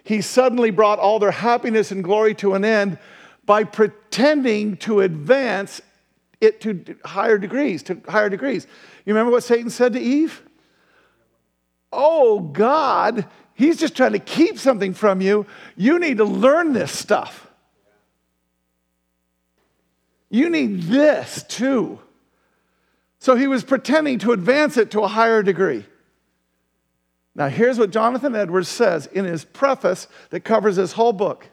He suddenly brought all their happiness and glory to an end by pretending to advance it to higher degrees, to higher degrees. You remember what Satan said to Eve? Oh, God, He's just trying to keep something from you. You need to learn this stuff. You need this too. So he was pretending to advance it to a higher degree. Now, here's what Jonathan Edwards says in his preface that covers this whole book.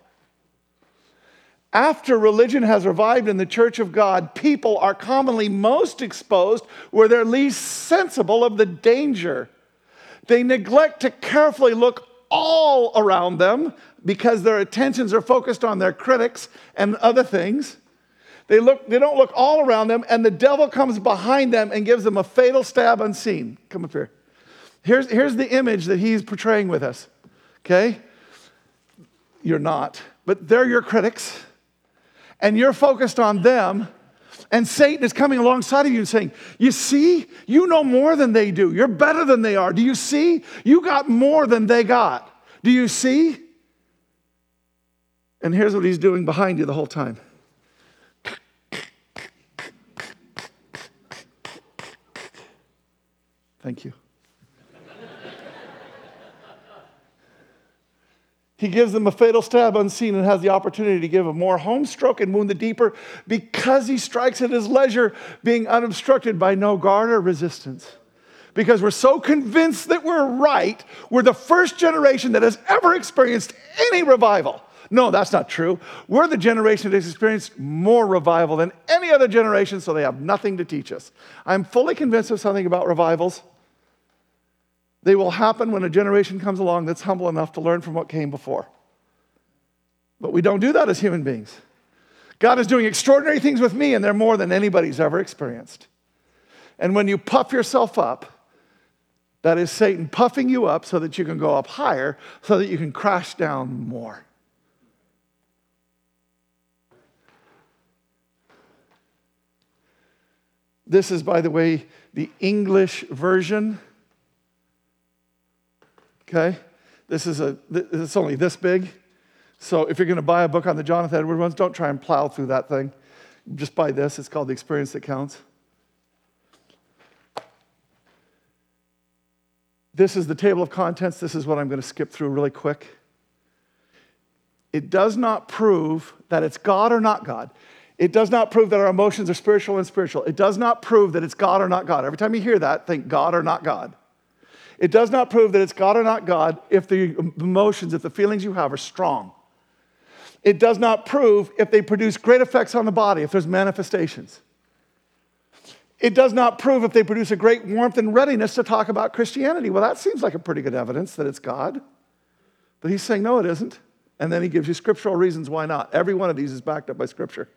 After religion has revived in the church of God, people are commonly most exposed where they're least sensible of the danger they neglect to carefully look all around them because their attentions are focused on their critics and other things. They, look, they don't look all around them, and the devil comes behind them and gives them a fatal stab unseen. Come up here. Here's, here's the image that he's portraying with us, okay? You're not, but they're your critics, and you're focused on them and Satan is coming alongside of you and saying, You see, you know more than they do. You're better than they are. Do you see? You got more than they got. Do you see? And here's what he's doing behind you the whole time. Thank you. He gives them a fatal stab unseen and has the opportunity to give a more home stroke and wound the deeper because he strikes at his leisure, being unobstructed by no guard or resistance. Because we're so convinced that we're right, we're the first generation that has ever experienced any revival. No, that's not true. We're the generation that has experienced more revival than any other generation, so they have nothing to teach us. I'm fully convinced of something about revivals. They will happen when a generation comes along that's humble enough to learn from what came before. But we don't do that as human beings. God is doing extraordinary things with me, and they're more than anybody's ever experienced. And when you puff yourself up, that is Satan puffing you up so that you can go up higher, so that you can crash down more. This is, by the way, the English version Okay? This is a, it's only this big. So if you're going to buy a book on the Jonathan Edwards ones, don't try and plow through that thing. Just buy this. It's called The Experience That Counts. This is the table of contents. This is what I'm going to skip through really quick. It does not prove that it's God or not God. It does not prove that our emotions are spiritual and spiritual. It does not prove that it's God or not God. Every time you hear that, think God or not God. It does not prove that it's God or not God if the emotions, if the feelings you have are strong. It does not prove if they produce great effects on the body, if there's manifestations. It does not prove if they produce a great warmth and readiness to talk about Christianity. Well, that seems like a pretty good evidence that it's God. But he's saying, no, it isn't. And then he gives you scriptural reasons why not. Every one of these is backed up by scripture.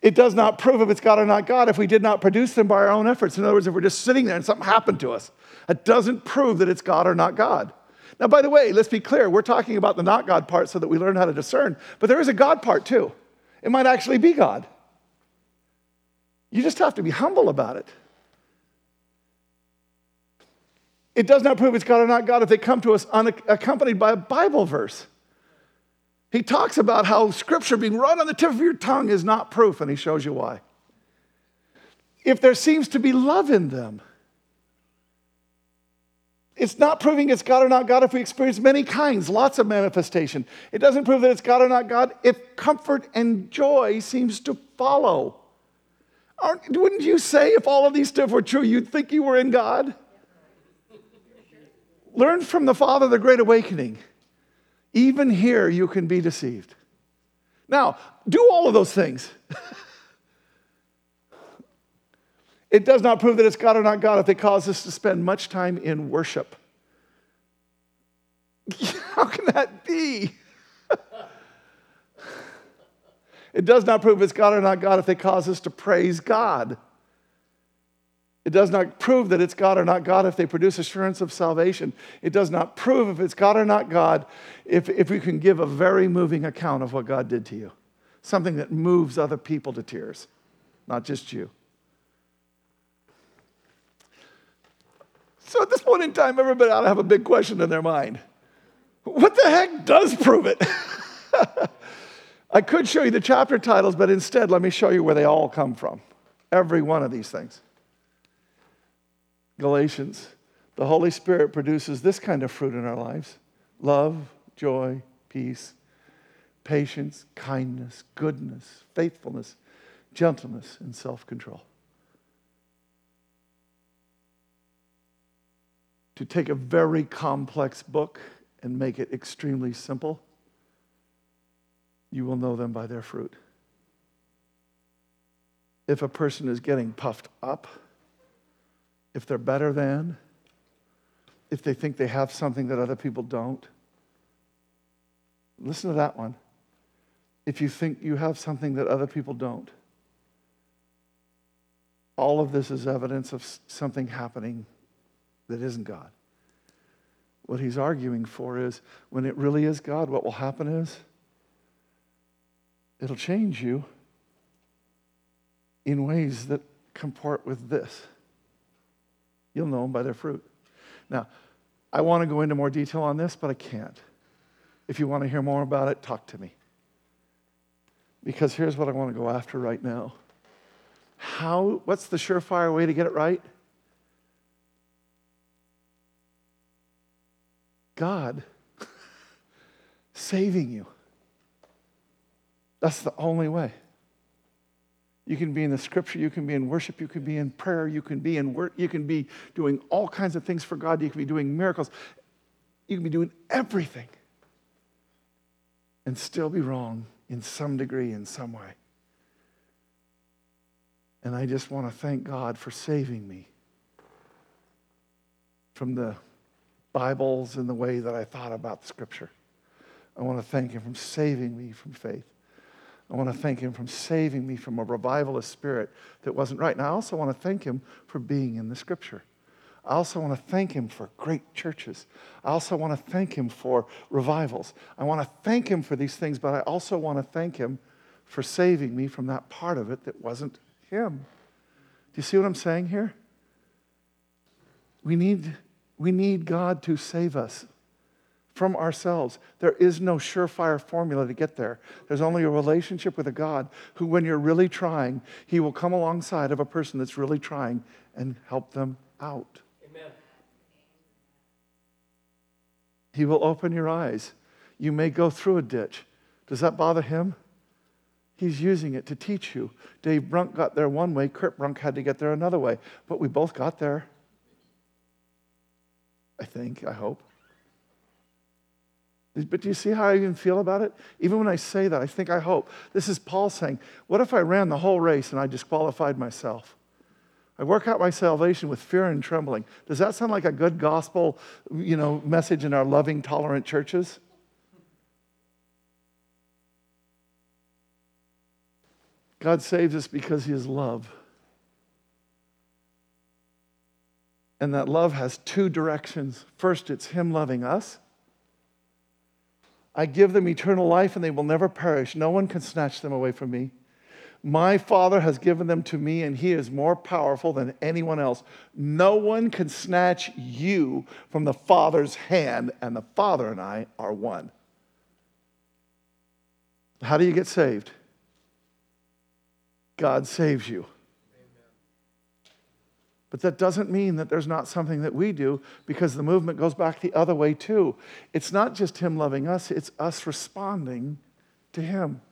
It does not prove if it's God or not God if we did not produce them by our own efforts. In other words, if we're just sitting there and something happened to us, it doesn't prove that it's God or not God. Now, by the way, let's be clear. We're talking about the not God part so that we learn how to discern, but there is a God part too. It might actually be God. You just have to be humble about it. It does not prove it's God or not God if they come to us unaccompanied by a Bible verse. He talks about how scripture being right on the tip of your tongue is not proof, and he shows you why. If there seems to be love in them, it's not proving it's God or not God if we experience many kinds, lots of manifestation. It doesn't prove that it's God or not God if comfort and joy seems to follow. Aren't, wouldn't you say if all of these stuff were true, you'd think you were in God? Learn from the Father the Great Awakening. Even here, you can be deceived. Now, do all of those things. it does not prove that it's God or not God if they cause us to spend much time in worship. How can that be? it does not prove it's God or not God if they cause us to praise God. It does not prove that it's God or not God if they produce assurance of salvation. It does not prove if it's God or not God if, if we can give a very moving account of what God did to you. Something that moves other people to tears, not just you. So at this point in time, everybody ought to have a big question in their mind. What the heck does prove it? I could show you the chapter titles, but instead, let me show you where they all come from. Every one of these things. Galatians, the Holy Spirit produces this kind of fruit in our lives love, joy, peace, patience, kindness, goodness, faithfulness, gentleness, and self control. To take a very complex book and make it extremely simple, you will know them by their fruit. If a person is getting puffed up, if they're better than, if they think they have something that other people don't. Listen to that one. If you think you have something that other people don't, all of this is evidence of something happening that isn't God. What he's arguing for is when it really is God, what will happen is it'll change you in ways that comport with this. You'll know them by their fruit. Now, I want to go into more detail on this, but I can't. If you want to hear more about it, talk to me. Because here's what I want to go after right now. How, what's the surefire way to get it right? God saving you. That's the only way. You can be in the scripture, you can be in worship, you can be in prayer, you can be in work, you can be doing all kinds of things for God, you can be doing miracles, you can be doing everything and still be wrong in some degree, in some way. And I just want to thank God for saving me from the Bibles and the way that I thought about Scripture. I want to thank Him for saving me from faith. I want to thank him for saving me from a revivalist spirit that wasn't right. And I also want to thank him for being in the scripture. I also want to thank him for great churches. I also want to thank him for revivals. I want to thank him for these things, but I also want to thank him for saving me from that part of it that wasn't him. Do you see what I'm saying here? We need, we need God to save us from ourselves. There is no surefire formula to get there. There's only a relationship with a God who, when you're really trying, He will come alongside of a person that's really trying and help them out. Amen. He will open your eyes. You may go through a ditch. Does that bother Him? He's using it to teach you. Dave Brunk got there one way, Kirk Brunk had to get there another way, but we both got there. I think, I hope. But do you see how I even feel about it? Even when I say that, I think I hope. This is Paul saying, What if I ran the whole race and I disqualified myself? I work out my salvation with fear and trembling. Does that sound like a good gospel, you know, message in our loving, tolerant churches? God saves us because he is love. And that love has two directions. First, it's him loving us. I give them eternal life and they will never perish. No one can snatch them away from me. My Father has given them to me, and He is more powerful than anyone else. No one can snatch you from the Father's hand, and the Father and I are one. How do you get saved? God saves you. But that doesn't mean that there's not something that we do because the movement goes back the other way too. It's not just Him loving us, it's us responding to Him.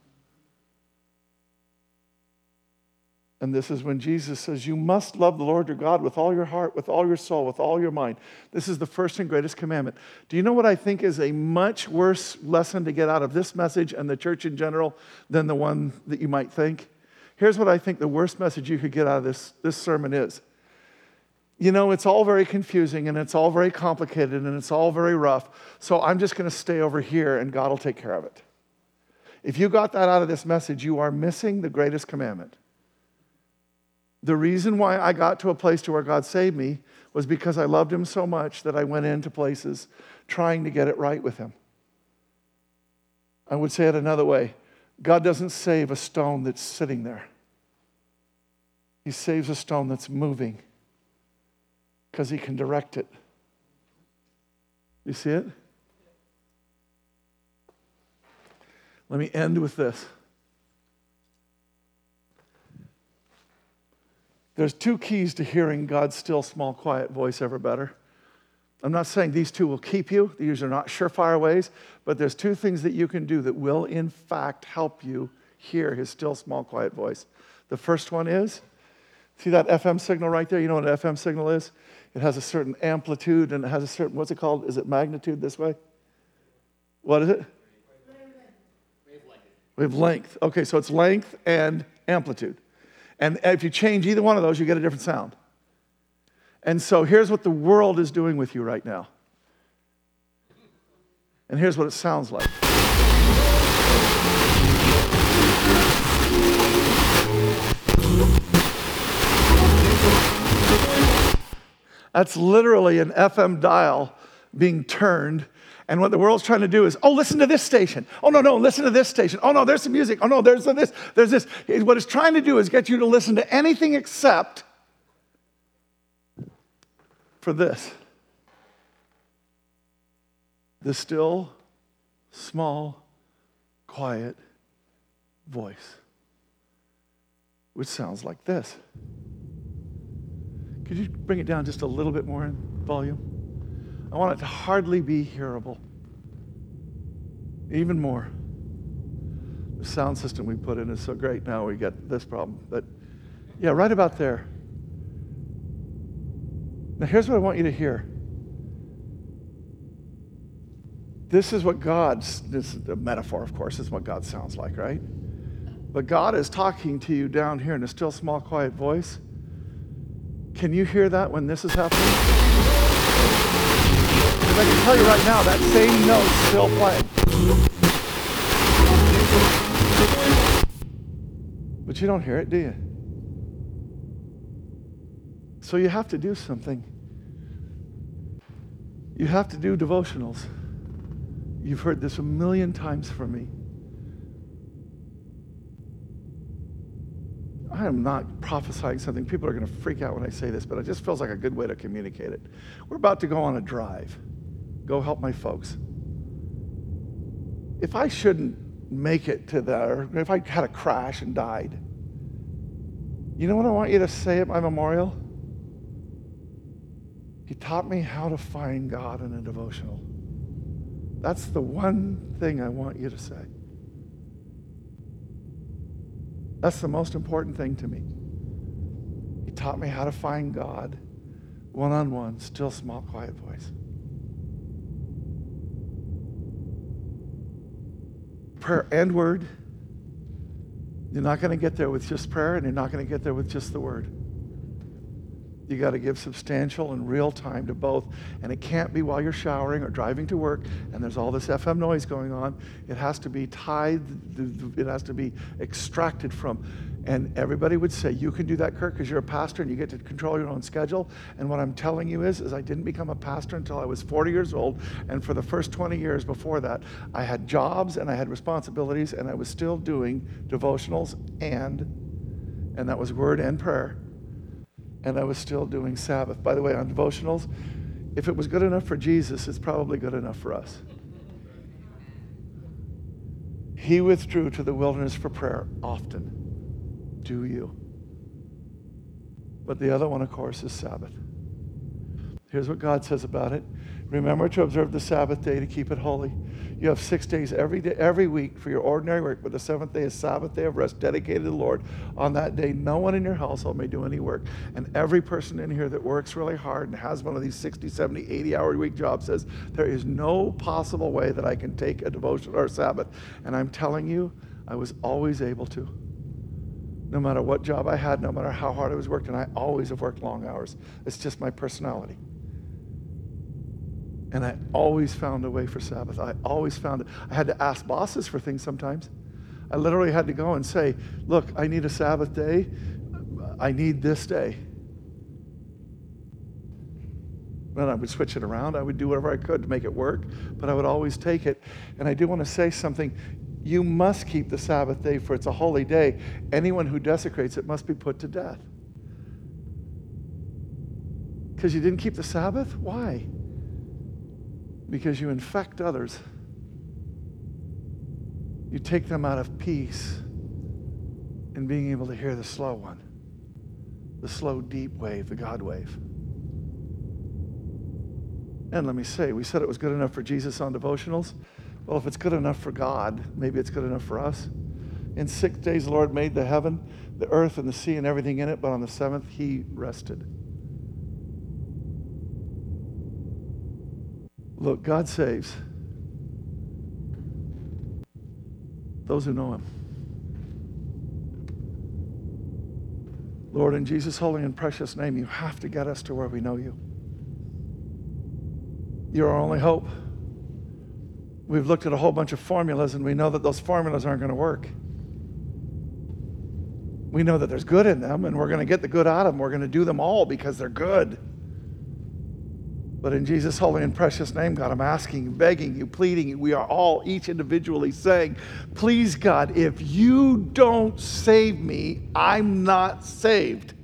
And this is when Jesus says, You must love the Lord your God with all your heart, with all your soul, with all your mind. This is the first and greatest commandment. Do you know what I think is a much worse lesson to get out of this message and the church in general than the one that you might think? Here's what I think the worst message you could get out of this, this sermon is. You know, it's all very confusing and it's all very complicated and it's all very rough. So I'm just going to stay over here and God will take care of it. If you got that out of this message, you are missing the greatest commandment. The reason why I got to a place to where God saved me was because I loved him so much that I went into places trying to get it right with him. I would say it another way God doesn't save a stone that's sitting there, He saves a stone that's moving because He can direct it. You see it? Let me end with this. There's two keys to hearing God's still, small, quiet voice ever better. I'm not saying these two will keep you, these are not surefire ways, but there's two things that you can do that will, in fact, help you hear his still, small, quiet voice. The first one is see that FM signal right there? You know what an FM signal is? It has a certain amplitude and it has a certain, what's it called? Is it magnitude this way? What is it? Wavelength. Wavelength. Okay, so it's length and amplitude. And if you change either one of those, you get a different sound. And so here's what the world is doing with you right now. And here's what it sounds like. That's literally an FM dial being turned and what the world's trying to do is, oh, listen to this station. Oh, no, no, listen to this station. Oh, no, there's some music. Oh, no, there's this, there's this. What it's trying to do is get you to listen to anything except for this the still, small, quiet voice, which sounds like this. Could you bring it down just a little bit more in volume? I want it to hardly be hearable. Even more. The sound system we put in is so great now we get this problem. But yeah, right about there. Now, here's what I want you to hear. This is what God's, this is a metaphor, of course, this is what God sounds like, right? But God is talking to you down here in a still, small, quiet voice. Can you hear that when this is happening? Because I can tell you right now, that same note's still playing. But you don't hear it, do you? So you have to do something. You have to do devotionals. You've heard this a million times from me. I am not prophesying something. People are going to freak out when I say this, but it just feels like a good way to communicate it. We're about to go on a drive go help my folks. If I shouldn't make it to there, if I had a crash and died, you know what I want you to say at my memorial? He taught me how to find God in a devotional. That's the one thing I want you to say. That's the most important thing to me. He taught me how to find God one on one, still small, quiet voice. Prayer and word. You're not going to get there with just prayer, and you're not going to get there with just the word. You got to give substantial and real time to both. And it can't be while you're showering or driving to work and there's all this FM noise going on. It has to be tied, it has to be extracted from. And everybody would say, You can do that, Kirk, because you're a pastor and you get to control your own schedule. And what I'm telling you is, is I didn't become a pastor until I was 40 years old. And for the first 20 years before that, I had jobs and I had responsibilities, and I was still doing devotionals and, and that was word and prayer and I was still doing Sabbath. By the way, on devotionals, if it was good enough for Jesus, it's probably good enough for us. He withdrew to the wilderness for prayer often. Do you? But the other one, of course, is Sabbath. Here's what God says about it Remember to observe the Sabbath day to keep it holy. You have six days every day, every week for your ordinary work, but the seventh day is Sabbath day of rest dedicated to the Lord. On that day, no one in your household may do any work. And every person in here that works really hard and has one of these 60, 70, 80 hour week jobs says, There is no possible way that I can take a devotion or a Sabbath. And I'm telling you, I was always able to. No matter what job I had, no matter how hard I was working, I always have worked long hours. It's just my personality. And I always found a way for Sabbath. I always found it. I had to ask bosses for things sometimes. I literally had to go and say, Look, I need a Sabbath day. I need this day. And I would switch it around. I would do whatever I could to make it work, but I would always take it. And I do want to say something. You must keep the Sabbath day, for it's a holy day. Anyone who desecrates it must be put to death. Because you didn't keep the Sabbath? Why? Because you infect others. You take them out of peace in being able to hear the slow one, the slow, deep wave, the God wave. And let me say, we said it was good enough for Jesus on devotionals. Well, if it's good enough for God, maybe it's good enough for us. In six days, the Lord made the heaven, the earth, and the sea, and everything in it, but on the seventh, He rested. Look, God saves those who know Him. Lord, in Jesus' holy and precious name, you have to get us to where we know you. You're our only hope. We've looked at a whole bunch of formulas and we know that those formulas aren't going to work. We know that there's good in them and we're going to get the good out of them. We're going to do them all because they're good. But in Jesus' holy and precious name, God, I'm asking, begging you, pleading you. We are all each individually saying, Please, God, if you don't save me, I'm not saved.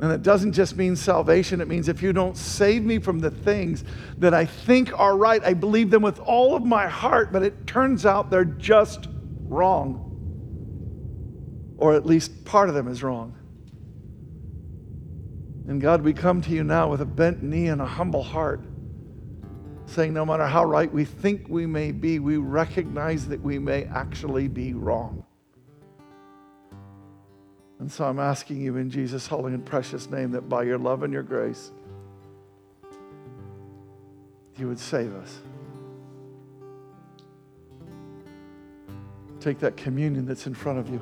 And it doesn't just mean salvation, it means if you don't save me from the things that I think are right, I believe them with all of my heart, but it turns out they're just wrong. Or at least part of them is wrong. And God, we come to you now with a bent knee and a humble heart, saying, no matter how right we think we may be, we recognize that we may actually be wrong. And so I'm asking you in Jesus' holy and precious name that by your love and your grace, you would save us. Take that communion that's in front of you.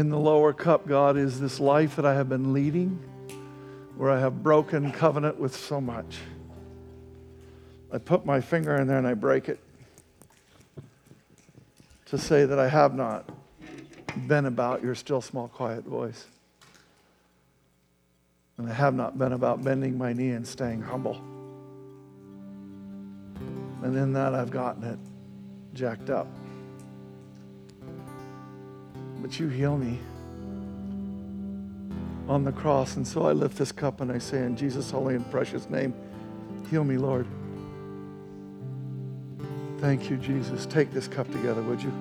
In the lower cup, God, is this life that I have been leading where I have broken covenant with so much. I put my finger in there and I break it to say that I have not been about your still small quiet voice. And I have not been about bending my knee and staying humble. And in that, I've gotten it jacked up but you heal me on the cross. And so I lift this cup and I say, in Jesus' holy and precious name, heal me, Lord. Thank you, Jesus. Take this cup together, would you?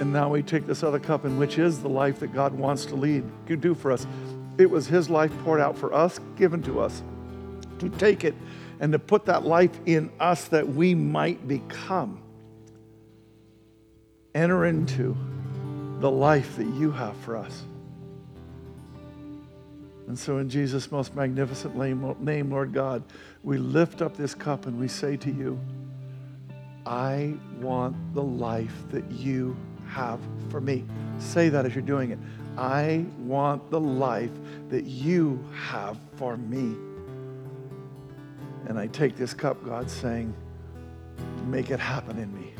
And now we take this other cup, in which is the life that God wants to lead, do for us. It was His life poured out for us, given to us. To take it and to put that life in us that we might become, enter into, the life that you have for us. And so, in Jesus' most magnificent name, Lord God, we lift up this cup and we say to you, I want the life that you have for me. Say that as you're doing it. I want the life that you have for me. And I take this cup, God, saying, Make it happen in me.